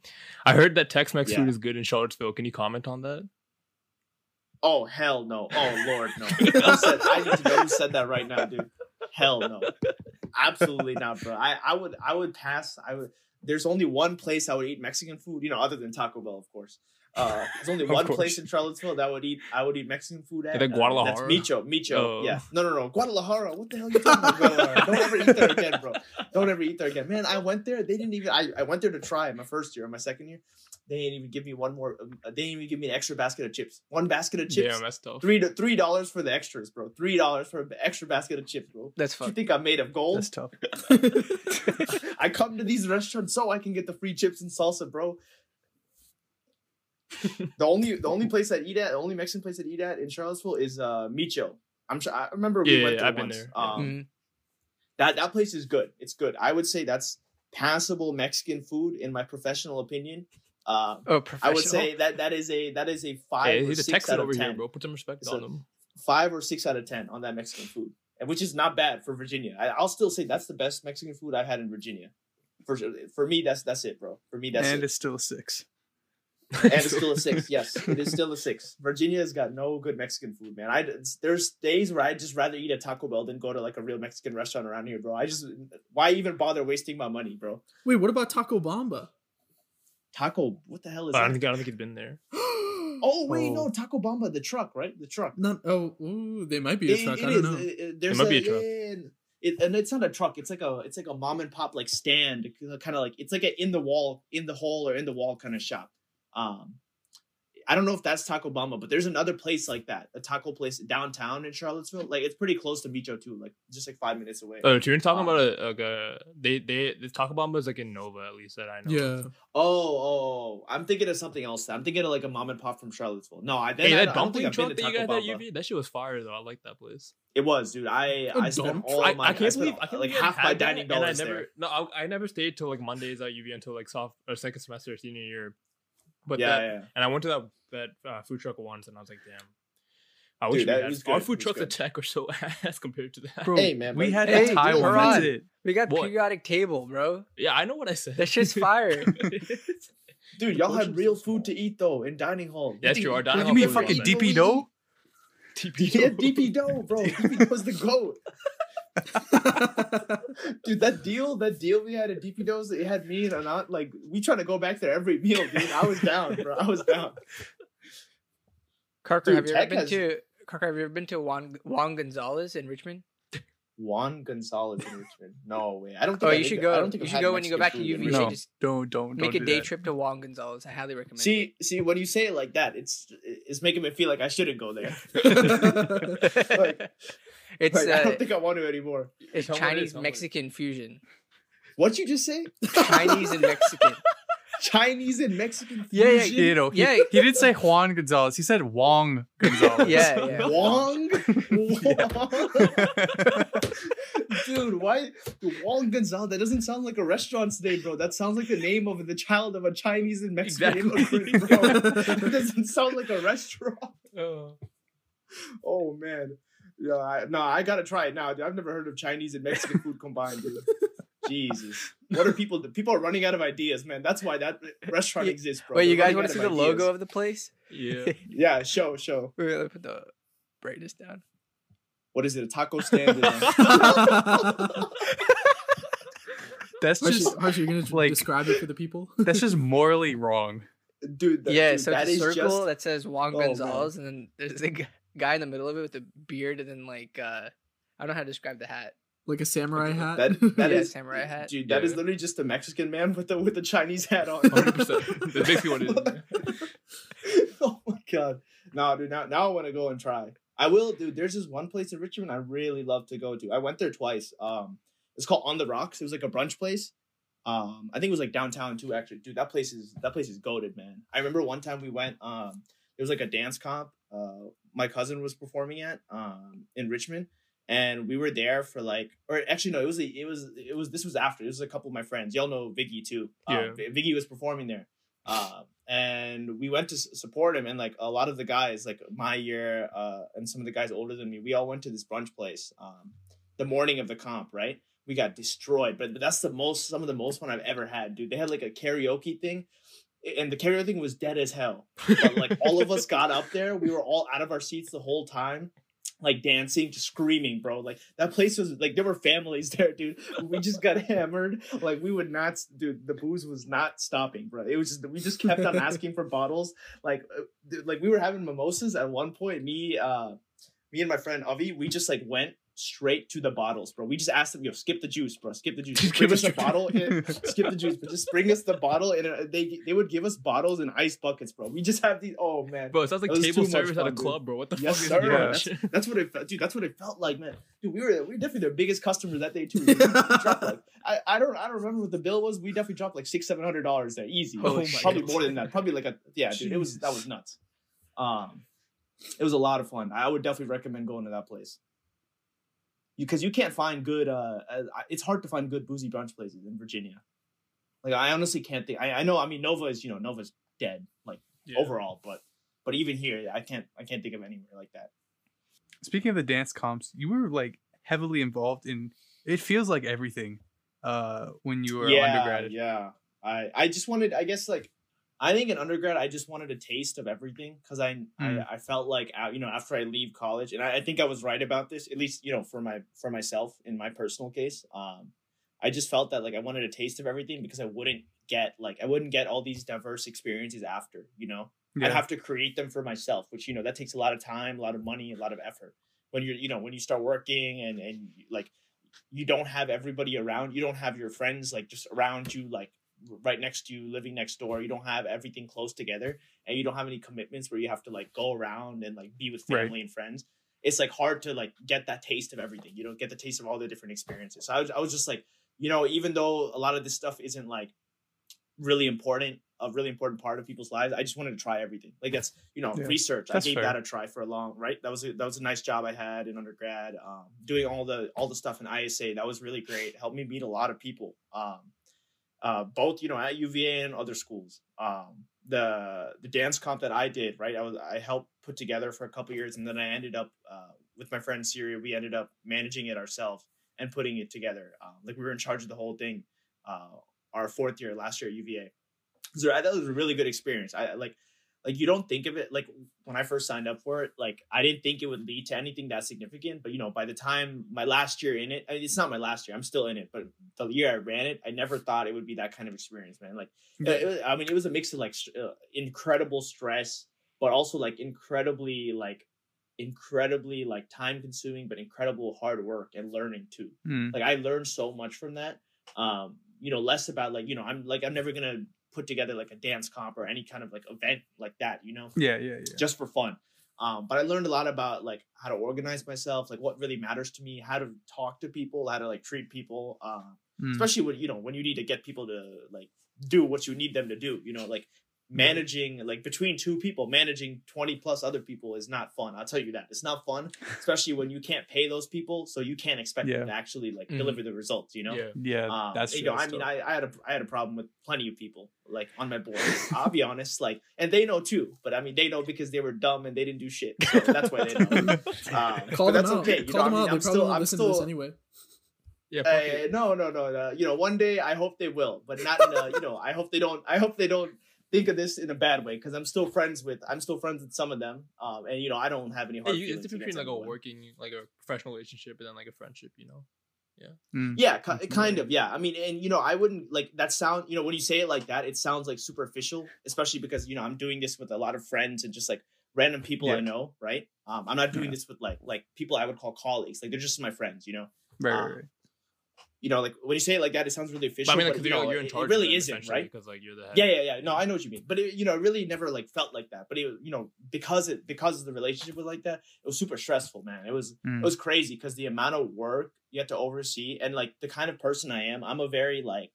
Speaker 2: I heard that Tex-Mex
Speaker 1: Yeah.
Speaker 2: food is good in Charlottesville. Can you comment on that?
Speaker 1: Oh hell no! Oh lord no! Said, I need to know who said that right now, dude. Hell no! Absolutely not, bro. I, I would I would pass. I would. There's only one place I would eat Mexican food. You know, other than Taco Bell, of course. Uh, there's only one
Speaker 2: course.
Speaker 1: place in Charlottesville that would eat. I would eat Mexican food at.
Speaker 2: think
Speaker 1: uh,
Speaker 2: Guadalajara?
Speaker 1: That's Micho. Micho.
Speaker 2: Oh.
Speaker 1: Yeah. No, no, no. Guadalajara. What the hell are you talking about? Guadalajara? Don't ever eat there again, bro. Don't ever eat there again, man. I went there. They didn't even. I, I went there to try my first year or my second year. They didn't even give me one more. um, They didn't even give me an extra basket of chips. One basket of chips.
Speaker 2: Damn, that's tough.
Speaker 1: Three to three dollars for the extras, bro. Three dollars for an extra basket of chips, bro.
Speaker 4: That's
Speaker 1: You think I'm made of gold?
Speaker 3: That's tough.
Speaker 1: I come to these restaurants so I can get the free chips and salsa, bro. the only the only place that eat at, the only Mexican place that eat at in Charlottesville is uh Micho. I'm sure I remember we
Speaker 2: Yeah,
Speaker 1: went
Speaker 2: yeah,
Speaker 1: there
Speaker 2: I've been
Speaker 1: once.
Speaker 2: there, yeah.
Speaker 1: Um,
Speaker 4: Mhm.
Speaker 1: That that place is good. It's good. I would say that's passable Mexican food in my professional opinion. Uh,
Speaker 4: Oh,
Speaker 1: I would say that that is a that is a five
Speaker 2: Hey,
Speaker 1: or
Speaker 2: a
Speaker 1: six
Speaker 2: Texan
Speaker 1: out of
Speaker 2: over
Speaker 1: ten.
Speaker 2: here, bro. Put some respect
Speaker 1: It's
Speaker 2: on them.
Speaker 1: five or six out of ten on that Mexican food, and which is not bad for Virginia. I, I'll still say that's the best Mexican food I've had in Virginia. For for me, that's that's it, bro. For me, that's
Speaker 3: and
Speaker 1: it.
Speaker 3: it's still a six.
Speaker 1: and it's still a six. Yes, it is still a six. Virginia has got no good Mexican food, man. I there's days where I'd just rather eat at Taco Bell than go to like a real Mexican restaurant around here, bro. I just why even bother wasting my money, bro?
Speaker 6: Wait, what about Taco Bamba?
Speaker 1: Taco, what the hell is
Speaker 2: But I don't
Speaker 1: that?
Speaker 2: think I don't think he's been there.
Speaker 1: Oh wait,
Speaker 3: Oh.
Speaker 1: no, Taco Bamba, the truck, right? The truck.
Speaker 6: Not oh, ooh, they might be a
Speaker 1: It-
Speaker 6: truck.
Speaker 1: it
Speaker 6: I don't
Speaker 1: is.
Speaker 6: know.
Speaker 1: It- it- there's
Speaker 2: might be a truck.
Speaker 1: yeah, yeah. It, and it's not a truck. It's like a it's like a mom and pop like stand, kind of like it's like a in the wall, in the hole or in the wall kind of shop. Um, I don't know if that's Taco Bamba, but there's another place like that, a taco place downtown in Charlottesville. Like it's pretty close to Micho too, like just like five minutes away.
Speaker 2: Oh, you're talking
Speaker 1: Um,
Speaker 2: about a, like a they they the Taco Bamba is like in Nova at least that I know.
Speaker 6: Yeah.
Speaker 1: Oh, oh, I'm thinking of something else. I'm thinking of like a mom and pop from Charlottesville. No, I, then
Speaker 2: Hey,
Speaker 1: I,
Speaker 2: that
Speaker 1: I don't think
Speaker 2: dumpling
Speaker 1: I've been to
Speaker 2: that
Speaker 1: Taco
Speaker 2: got at
Speaker 1: Bamba.
Speaker 2: UV, that shit was fire though. I like that place.
Speaker 1: It was, dude. I
Speaker 6: A
Speaker 1: I spent
Speaker 6: dump?
Speaker 1: all
Speaker 2: I,
Speaker 1: my
Speaker 2: I can't
Speaker 1: spent
Speaker 2: believe I can't
Speaker 1: like
Speaker 2: believe
Speaker 1: half
Speaker 2: had
Speaker 1: my
Speaker 2: that,
Speaker 1: dining
Speaker 2: and I
Speaker 1: dollars
Speaker 2: never
Speaker 1: there.
Speaker 2: no I, I never stayed till like Mondays at UV until like soft or second semester senior year. But
Speaker 1: yeah,
Speaker 2: that,
Speaker 1: yeah.
Speaker 2: and I went to that that uh, food truck once and I was like, damn. I
Speaker 1: Dude,
Speaker 2: wish
Speaker 1: that
Speaker 2: we had
Speaker 1: was
Speaker 2: our food
Speaker 1: It was
Speaker 2: trucks
Speaker 1: good.
Speaker 2: at Tech are so ass compared to that.
Speaker 3: Bro,
Speaker 1: Hey, man,
Speaker 3: we
Speaker 1: but-
Speaker 3: had
Speaker 1: Hey,
Speaker 3: a Thai
Speaker 1: dude,
Speaker 3: one.
Speaker 1: friends-
Speaker 3: It.
Speaker 4: we got
Speaker 2: What?
Speaker 4: periodic table, bro.
Speaker 2: Yeah, I know what I said.
Speaker 4: That shit's fire.
Speaker 1: Dude, y'all had real
Speaker 2: are small.
Speaker 1: food to eat though in dining hall.
Speaker 2: That's
Speaker 1: You
Speaker 2: true, our
Speaker 1: think-
Speaker 2: dining
Speaker 3: What, you mean
Speaker 2: food
Speaker 3: fucking
Speaker 2: was
Speaker 3: DP dough?
Speaker 1: Yeah, DP dough, bro. DP was the goat. Dude, that deal, that deal we had at DP Dough's, it had me and Anant, like, we trying to go back there every meal, dude. I was down, bro. I was down.
Speaker 4: Karkar,
Speaker 1: Dude,
Speaker 4: have you ever been
Speaker 1: has-
Speaker 4: to Karkar? Have you ever been to Juan Juan Gonzalez in Richmond?
Speaker 1: Juan Gonzalez in Richmond. No way. I don't oh, think
Speaker 4: Oh,
Speaker 1: I
Speaker 4: you should go.
Speaker 1: I don't think
Speaker 4: You should
Speaker 1: had
Speaker 4: go when you go back to
Speaker 1: Mexican
Speaker 4: UV.
Speaker 1: food
Speaker 4: You
Speaker 3: No,
Speaker 4: should just
Speaker 3: don't don't
Speaker 4: make
Speaker 3: don't
Speaker 4: a day
Speaker 3: that.
Speaker 4: trip to Juan Gonzalez. I highly recommend. it.
Speaker 1: See, see, when you say it like that, it's it's making me feel like I shouldn't go there. like,
Speaker 4: it's
Speaker 1: like, I
Speaker 4: uh,
Speaker 1: don't think I want to anymore.
Speaker 4: it's
Speaker 2: Tell me what it is,
Speaker 4: Chinese
Speaker 2: tell me what it is.
Speaker 4: Mexican fusion.
Speaker 1: What'd you just say?
Speaker 4: Chinese and Mexican.
Speaker 1: Chinese and Mexican
Speaker 4: Yeah, yeah.
Speaker 3: You know, he,
Speaker 4: Yeah.
Speaker 3: he didn't say Juan Gonzalez. He said Wong Gonzalez.
Speaker 4: Yeah, yeah.
Speaker 1: Wong? Dude, why Wong Gonzalez? That doesn't sound like a restaurant's name, bro. That sounds like the name of the child of a Chinese and Mexican
Speaker 2: Exactly.
Speaker 1: immigrant, bro. It doesn't sound like a restaurant.
Speaker 2: Oh.
Speaker 1: Oh man. Yeah, I, no, I gotta try it now. Dude. I've never heard of Chinese and Mexican food combined, dude. Jesus, what are people? People are running out of ideas, man. That's why that restaurant exists, bro.
Speaker 4: Wait, you
Speaker 1: They're
Speaker 4: guys want to see
Speaker 1: of
Speaker 4: the logo of the place?
Speaker 2: Yeah.
Speaker 1: Yeah, show, show.
Speaker 4: Wait, wait, let me put the brightness down.
Speaker 1: What is it? A taco stand?
Speaker 3: That's
Speaker 6: Harsh,
Speaker 3: just
Speaker 6: Harsh, you're gonna
Speaker 3: like-
Speaker 6: describe it for the people.
Speaker 3: that's just morally wrong.
Speaker 1: dude. that-
Speaker 4: yeah,
Speaker 1: dude,
Speaker 4: so
Speaker 1: that
Speaker 4: it's a circle
Speaker 1: just-
Speaker 4: that says Juan
Speaker 1: Oh, man.
Speaker 4: Gonzalez, and then there's a g- guy in the middle of it with a beard, and then like uh, I don't know how to describe the hat.
Speaker 6: like a samurai hat.
Speaker 1: That that
Speaker 4: Yeah,
Speaker 1: is-
Speaker 4: samurai hat.
Speaker 1: dude. That is
Speaker 2: Yeah.
Speaker 1: literally just a Mexican man with the with the Chinese hat on.
Speaker 2: 100%. That's basically what it is.
Speaker 1: oh my god. No, dude. Now, now I want to go and try. I will, dude. There's this one place in Richmond I really love to go to. I went there twice. Um, it's called On the Rocks. It was like a brunch place. Um, I think it was like downtown too. Actually, dude, that place is that place is goaded, man. I remember one time we went. Um, it was like a dance comp. Uh, my cousin was performing at um in Richmond, and we were there for like, or actually no, it was a, it was it was this was after. It was a couple of my friends. Y'all know Vicky too. Um,
Speaker 2: Yeah.
Speaker 1: Vi- Vicky was performing there. Um, and we went to s- support him, and like a lot of the guys, like my year, uh, and some of the guys older than me, we all went to this brunch place. Um, the morning of the comp, right? We got destroyed, but that's the most, some of the most fun I've ever had, dude. They had like a karaoke thing, and the karaoke thing was dead as hell. But like all of us got up there, we were all out of our seats the whole time, like dancing, just screaming, bro. Like that place was like there were families there, dude. We just got hammered. Like we would not, dude. The booze was not stopping, bro. It was just we just kept on asking for bottles. Like, uh, dude, like we were having mimosas at one point. Me, uh, me and my friend Avi, we just like went straight to the bottles, bro. We just asked them, yo, skip the juice, bro. Skip the juice. Just bring us the bottle. In, skip the juice, but just bring us the bottle, and uh, they they would give us bottles and ice buckets, bro. We just have these. Oh man,
Speaker 2: Bro, it sounds like
Speaker 1: That was
Speaker 2: too
Speaker 1: too
Speaker 2: service at a
Speaker 1: fun, dude.
Speaker 2: club, bro. What the
Speaker 1: Yes,
Speaker 2: fuck is
Speaker 1: sir.
Speaker 2: that?
Speaker 1: That's what it felt, dude. That's what it felt like, man. Dude, we were we were definitely their biggest customers that day too. We dropped like I, I don't I don't remember what the bill was. We definitely dropped like six seven hundred dollars there, easy.
Speaker 4: Oh my
Speaker 1: probably more than that. Probably like a yeah, dude. It was that was nuts. Um, it was a lot of fun. I would definitely recommend going to that place. You because you can't find good. Uh, uh, it's hard to find good boozy brunch places in Virginia. Like I honestly can't think. I, I know. I mean, Nova is you know Nova's dead like
Speaker 2: Yeah.
Speaker 1: overall, but but even here, I can't I can't think of anywhere like that.
Speaker 3: Speaking of the dance comps, you were like heavily involved in. It feels like everything. Uh, when you were undergrad.
Speaker 1: Yeah, I I just wanted. I guess like I think in undergrad, I just wanted a taste of everything because I,
Speaker 3: Mm.
Speaker 1: I I felt like you know after I leave college, and I, I think I was right about this. At least you know for my for myself in my personal case, um, I just felt that like I wanted a taste of everything because I wouldn't get like I wouldn't get all these diverse experiences after. You know,
Speaker 3: Yeah.
Speaker 1: I'd have to create them for myself, which you know that takes a lot of time, a lot of money, a lot of effort. When you're you know when you start working and and like you don't have everybody around, you don't have your friends like just around you like right next to you, living next door. You don't have everything close together, and you don't have any commitments where you have to like go around and like be with
Speaker 3: Right.
Speaker 1: family and friends. It's like hard to like get that taste of everything. You don't get the taste of all the different experiences. So I was I was just like you know even though a lot of this stuff isn't like really important a really important part of people's lives i just wanted to try everything like that's you know
Speaker 3: Yeah,
Speaker 1: research i gave
Speaker 3: fair.
Speaker 1: that a try for a long right that was a, that was a nice job i had in undergrad um, doing all the all the stuff in isa that was really great helped me meet a lot of people um, uh, both you know at uva and other schools. Um, the the dance comp that i did right i was i helped put together for a couple years and then i ended up uh, with my friend syria we ended up managing it ourselves and putting it together. Um, like we were in charge of the whole thing uh, our fourth year last year at uva so I, that was a really good experience. I like like you don't think of it like when i first signed up for it like i didn't think it would lead to anything that significant but you know by the time my last year in it I mean, it's not my last year i'm still in it but the year i ran it i never thought it would be that kind of experience man like it- was- i mean it was a mix of like uh, incredible stress but also like incredibly like incredibly like time consuming but incredible hard work and learning too
Speaker 3: Mm.
Speaker 1: like i learned so much from that um you know less about like you know i'm like i'm never gonna put together like a dance comp or any kind of like event like that you know
Speaker 3: Yeah, yeah, yeah.
Speaker 1: just for fun um but i learned a lot about like how to organize myself like what really matters to me how to talk to people how to like treat people um
Speaker 3: Mm.
Speaker 1: especially when you know when you need to get people to like do what you need them to do you know like managing like between two people managing 20 plus other people is not fun i'll tell you that it's not fun especially when you can't pay those people so you can't expect
Speaker 3: Yeah.
Speaker 1: them to actually like
Speaker 2: Mhm.
Speaker 1: deliver the results you know
Speaker 2: Yeah.
Speaker 3: Yeah,
Speaker 1: um,
Speaker 3: that's
Speaker 1: you know, I mean. I, I had a I had a problem with plenty of people like on my board. I'll be honest, like, and they know too. But I mean, they know because they were dumb and they didn't do shit. So that's why they know. Um,
Speaker 6: Call them
Speaker 1: that's
Speaker 6: out.
Speaker 1: okay. You
Speaker 6: Call
Speaker 1: know,
Speaker 6: them
Speaker 1: I mean,
Speaker 6: out. They
Speaker 1: I'm
Speaker 6: probably
Speaker 1: still
Speaker 6: won't
Speaker 1: I'm
Speaker 6: listen to this
Speaker 1: still
Speaker 6: anyway.
Speaker 2: Yeah,
Speaker 1: Uh, no, no, no, no. You know, one day I hope they will, but not in a. You know, I hope they don't. I hope they don't think of this in a bad way because I'm still friends with. I'm still friends with some of them, um, and you know, I don't have any
Speaker 2: Yeah,
Speaker 1: hard
Speaker 2: you, it's
Speaker 1: feelings
Speaker 2: different between like a working, like a professional relationship, and then like a friendship. You know.
Speaker 3: Mm.
Speaker 1: Yeah, ki-
Speaker 3: Mhm.
Speaker 1: kind of. Yeah, I mean, and you know, I wouldn't like that sound. You know, when you say it like that, it sounds like superficial, especially because you know I'm doing this with a lot of friends and just like random people I know, right? Um, I'm not doing
Speaker 3: Yeah.
Speaker 1: this with like like people I would call colleagues. Like they're just my friends, you know.
Speaker 3: Right,
Speaker 1: Um,
Speaker 3: right, right.
Speaker 1: You know, like when you say it like that, it sounds really official.
Speaker 2: But I mean, like,
Speaker 1: but,
Speaker 2: 'cause
Speaker 1: you
Speaker 2: you're,
Speaker 1: know,
Speaker 2: you're in charge.
Speaker 1: It really
Speaker 2: of
Speaker 1: isn't, right?
Speaker 2: Because like you're the head.
Speaker 1: Yeah, yeah, yeah. No, I know what you mean, but it, you know, it really never like felt like that. But it, you know, because it because of the relationship was like that, it was super stressful, man. It was
Speaker 3: Mm.
Speaker 1: it was crazy because the amount of work you had to oversee, and like the kind of person I am, I'm a very like,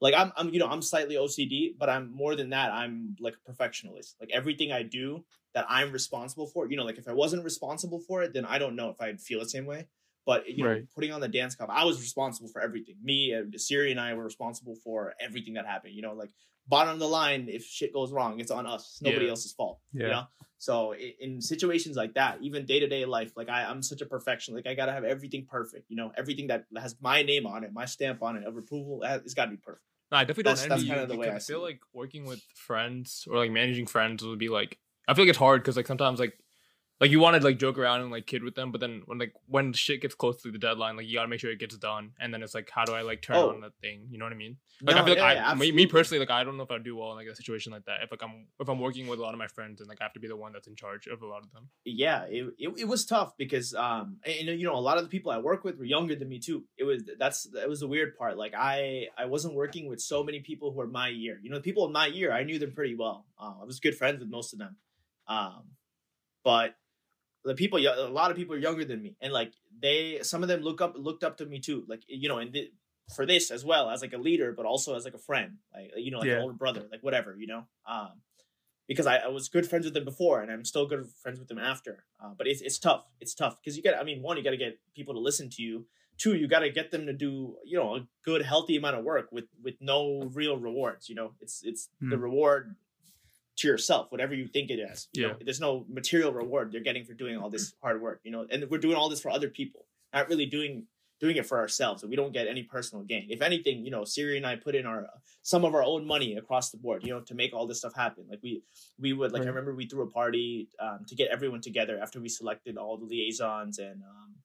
Speaker 1: like I'm I'm you know I'm slightly OCD, but I'm more than that. I'm like a perfectionist. Like everything I do that I'm responsible for, you know, like if I wasn't responsible for it, then I don't know if I'd feel the same way. But you know,
Speaker 3: Right.
Speaker 1: putting on the dance comp, I was responsible for everything. Me, and Siri, and I were responsible for everything that happened. You know, like bottom of the line, if shit goes wrong, it's on us. It's nobody
Speaker 2: Yeah.
Speaker 1: else's fault.
Speaker 3: Yeah.
Speaker 1: You know? So in situations like that, even day to day life, like I, I'm such a perfection. Like I gotta have everything perfect. You know, everything that has my name on it, my stamp on it of approval, it's gotta be perfect.
Speaker 2: No, I definitely
Speaker 1: That's-
Speaker 2: don't
Speaker 1: that's
Speaker 2: envy
Speaker 1: kinda
Speaker 2: you
Speaker 1: the way I
Speaker 2: I feel
Speaker 1: it.
Speaker 2: like working with friends or like managing friends would be like I feel like it's hard because like sometimes like like you want to like joke around and like kid with them, but then when like when shit gets close to the deadline, like you gotta make sure it gets done, and then it's like how do I like turn
Speaker 1: Oh.
Speaker 2: on that thing? You know what I mean? Like I
Speaker 1: No,
Speaker 2: feel like
Speaker 1: yeah,
Speaker 2: I me, me personally like I don't know if I'd do well in like a situation like that if like I'm if I'm working with a lot of my friends and like I have to be the one that's in charge of a lot of them.
Speaker 1: yeah it, it, it was tough because um and you know a lot of the people i work with were younger than me too it was that's that was the weird part like i i wasn't working with so many people who are my year you know the people in my year i knew them pretty well uh, i was good friends with most of them um but the people a lot of people are younger than me and like they some of them look up looked up to me too like you know and th- for this as well as like a leader but also as like a friend like you know like
Speaker 3: Yeah.
Speaker 1: an older brother like whatever you know um because I, I was good friends with them before and I'm still good friends with them after. Uh, but it's, it's tough. It's tough because you got, I mean, one, you got to get people to listen to you. Two, you got to get them to do, you know, a good, healthy amount of work with, with no real rewards. You know, it's, it's the
Speaker 3: Hmm.
Speaker 1: reward to yourself, whatever you think it is. You know,
Speaker 2: Yeah.
Speaker 1: there's no material reward they're getting for doing all this hard work, you know, and we're doing all this for other people, not really doing, doing it for ourselves. And we don't get any personal gain. If anything, you know, Siri and I put in our, some of our own money across the board, you know, to make all this stuff happen. Like we, we would like I remember we threw a party um, to get everyone together after we selected all the liaisons and um,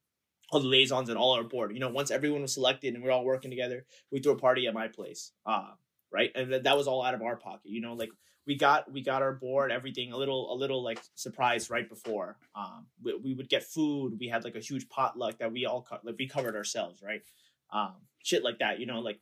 Speaker 1: all the liaisons and all our board. You know, once everyone was selected and we are all working together, we threw a party at my place. Uh, right, and that was all out of our pocket. You know, like we got we got our board, everything a little a little like surprise right before. Um, we, we would get food. We had like a huge potluck that we all co- like we covered ourselves. Right, um, shit like that. You know, like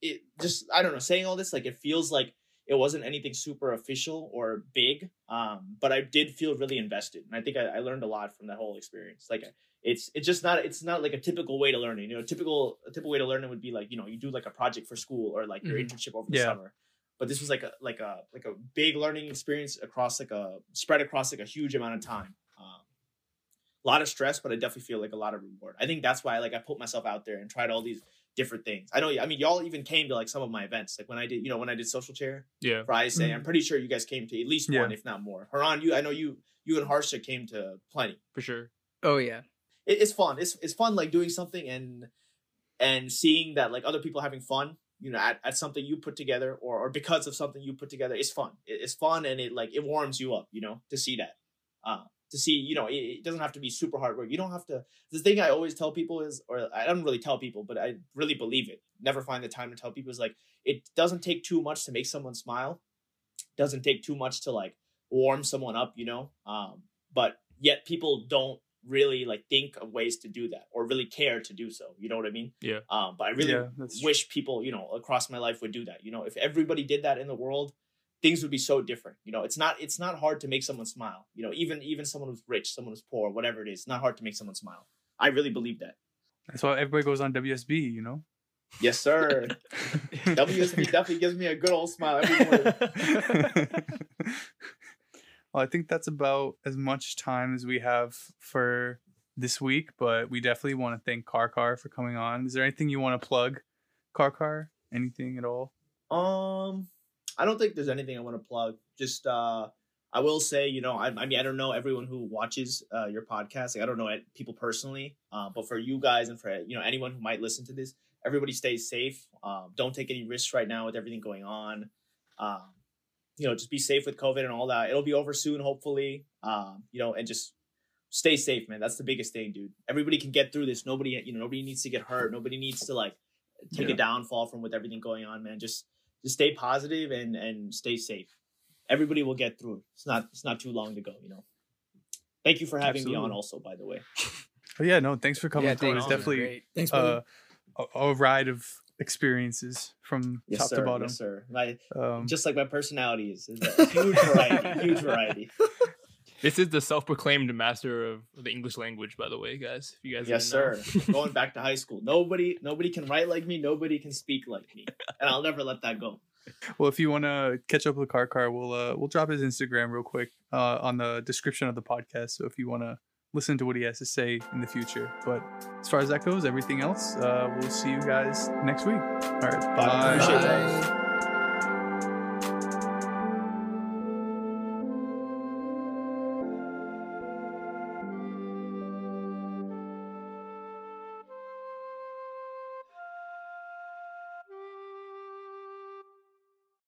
Speaker 1: it just I don't know. Saying all this like it feels like it wasn't anything super official or big um but i did feel really invested and i think I, I learned a lot from that whole experience like it's it's just not it's not like a typical way to learning you know typical a typical way to learning would be like you know you do like a project for school or like your
Speaker 2: Mhm.
Speaker 1: internship over the
Speaker 3: Yeah.
Speaker 1: summer but this was like a like a like a big learning experience across like a spread across like a huge amount of time um a lot of stress but i definitely feel like a lot of reward i think that's why like i put myself out there and tried all these different things i know i mean y'all even came to like some of my events like when i did you know when i did social chair
Speaker 2: Yeah.
Speaker 1: for ISA. I'm pretty sure you guys came to at least
Speaker 3: Yeah.
Speaker 1: one, if not more. Haran, you I know you you and Harsha came to plenty.
Speaker 2: For sure.
Speaker 4: Oh yeah.
Speaker 1: It, it's fun. It's it's fun like doing something and and seeing that like other people having fun, you know, at, at something you put together or or because of something you put together. It's fun. It, it's fun and it like it warms you up, you know, to see that. Uh to see, you know, it, it doesn't have to be super hard work. You don't have to the thing I always tell people is or I don't really tell people, but I really believe it. Never find the time to tell people is like it doesn't take too much to make someone smile doesn't take too much to like warm someone up, you know. Um, but yet people don't really like think of ways to do that or really care to do so. You know what I mean?
Speaker 2: Yeah.
Speaker 1: Um, but I really
Speaker 3: Yeah, that's true.
Speaker 1: wish people, you know, across my life would do that. You know, if everybody did that in the world, things would be so different. You know, it's not it's not hard to make someone smile. You know, even even someone who's rich, someone who's poor, whatever it is, it's not hard to make someone smile. I really believe that.
Speaker 3: That's why everybody goes on WSB, you know?
Speaker 1: Yes, sir. WSB definitely gives me a good old smile every morning.
Speaker 3: well, I think that's about as much time as we have for this week, but we definitely want to thank Karkar for coming on. Is there anything you want to plug, Karkar? Anything at all?
Speaker 1: Um, I don't think there's anything I want to plug. Just uh, I will say, you know, I, I mean, I don't know everyone who watches uh, your podcast. Like, I don't know people personally, uh, but for you guys and for you know anyone who might listen to this, everybody stays safe. Um, don't take any risks right now with everything going on. Um, you know, just be safe with COVID and all that. It'll be over soon, hopefully. Um, you know, and just stay safe, man. That's the biggest thing, dude. Everybody can get through this. Nobody, you know, nobody needs to get hurt. Nobody needs to like take
Speaker 3: Yeah.
Speaker 1: a downfall from with everything going on, man. Just just stay positive and and stay safe. Everybody will get through it. It's not it's not too long to go, you know. Thank you for having me on also, by the way.
Speaker 3: But yeah, no, thanks for coming.
Speaker 4: yeah,
Speaker 3: through.
Speaker 4: thanks.
Speaker 3: It's definitely
Speaker 6: Thanks, brother.
Speaker 3: uh, a, a ride of experiences from
Speaker 1: Yes,
Speaker 3: top
Speaker 1: sir.
Speaker 3: to bottom.
Speaker 1: Yes, sir. My,
Speaker 3: Um,
Speaker 1: just like my personality is, is a huge variety. huge variety.
Speaker 2: This is the self-proclaimed master of the English language, by the way, guys. If you guys
Speaker 1: Yes,
Speaker 2: didn't know.
Speaker 1: sir. Going back to high school. Nobody nobody can write like me, nobody can speak like me. And I'll never let that go.
Speaker 3: well, if you want to catch up with Karkar, we'll uh, we'll drop his Instagram real quick uh, on the description of the podcast. So if you want to listen to what he has to say in the future, but as far as that goes, everything else, uh, we'll see you guys next week. All right,
Speaker 1: Bye.
Speaker 3: bye.
Speaker 1: Appreciate that.
Speaker 4: Bye.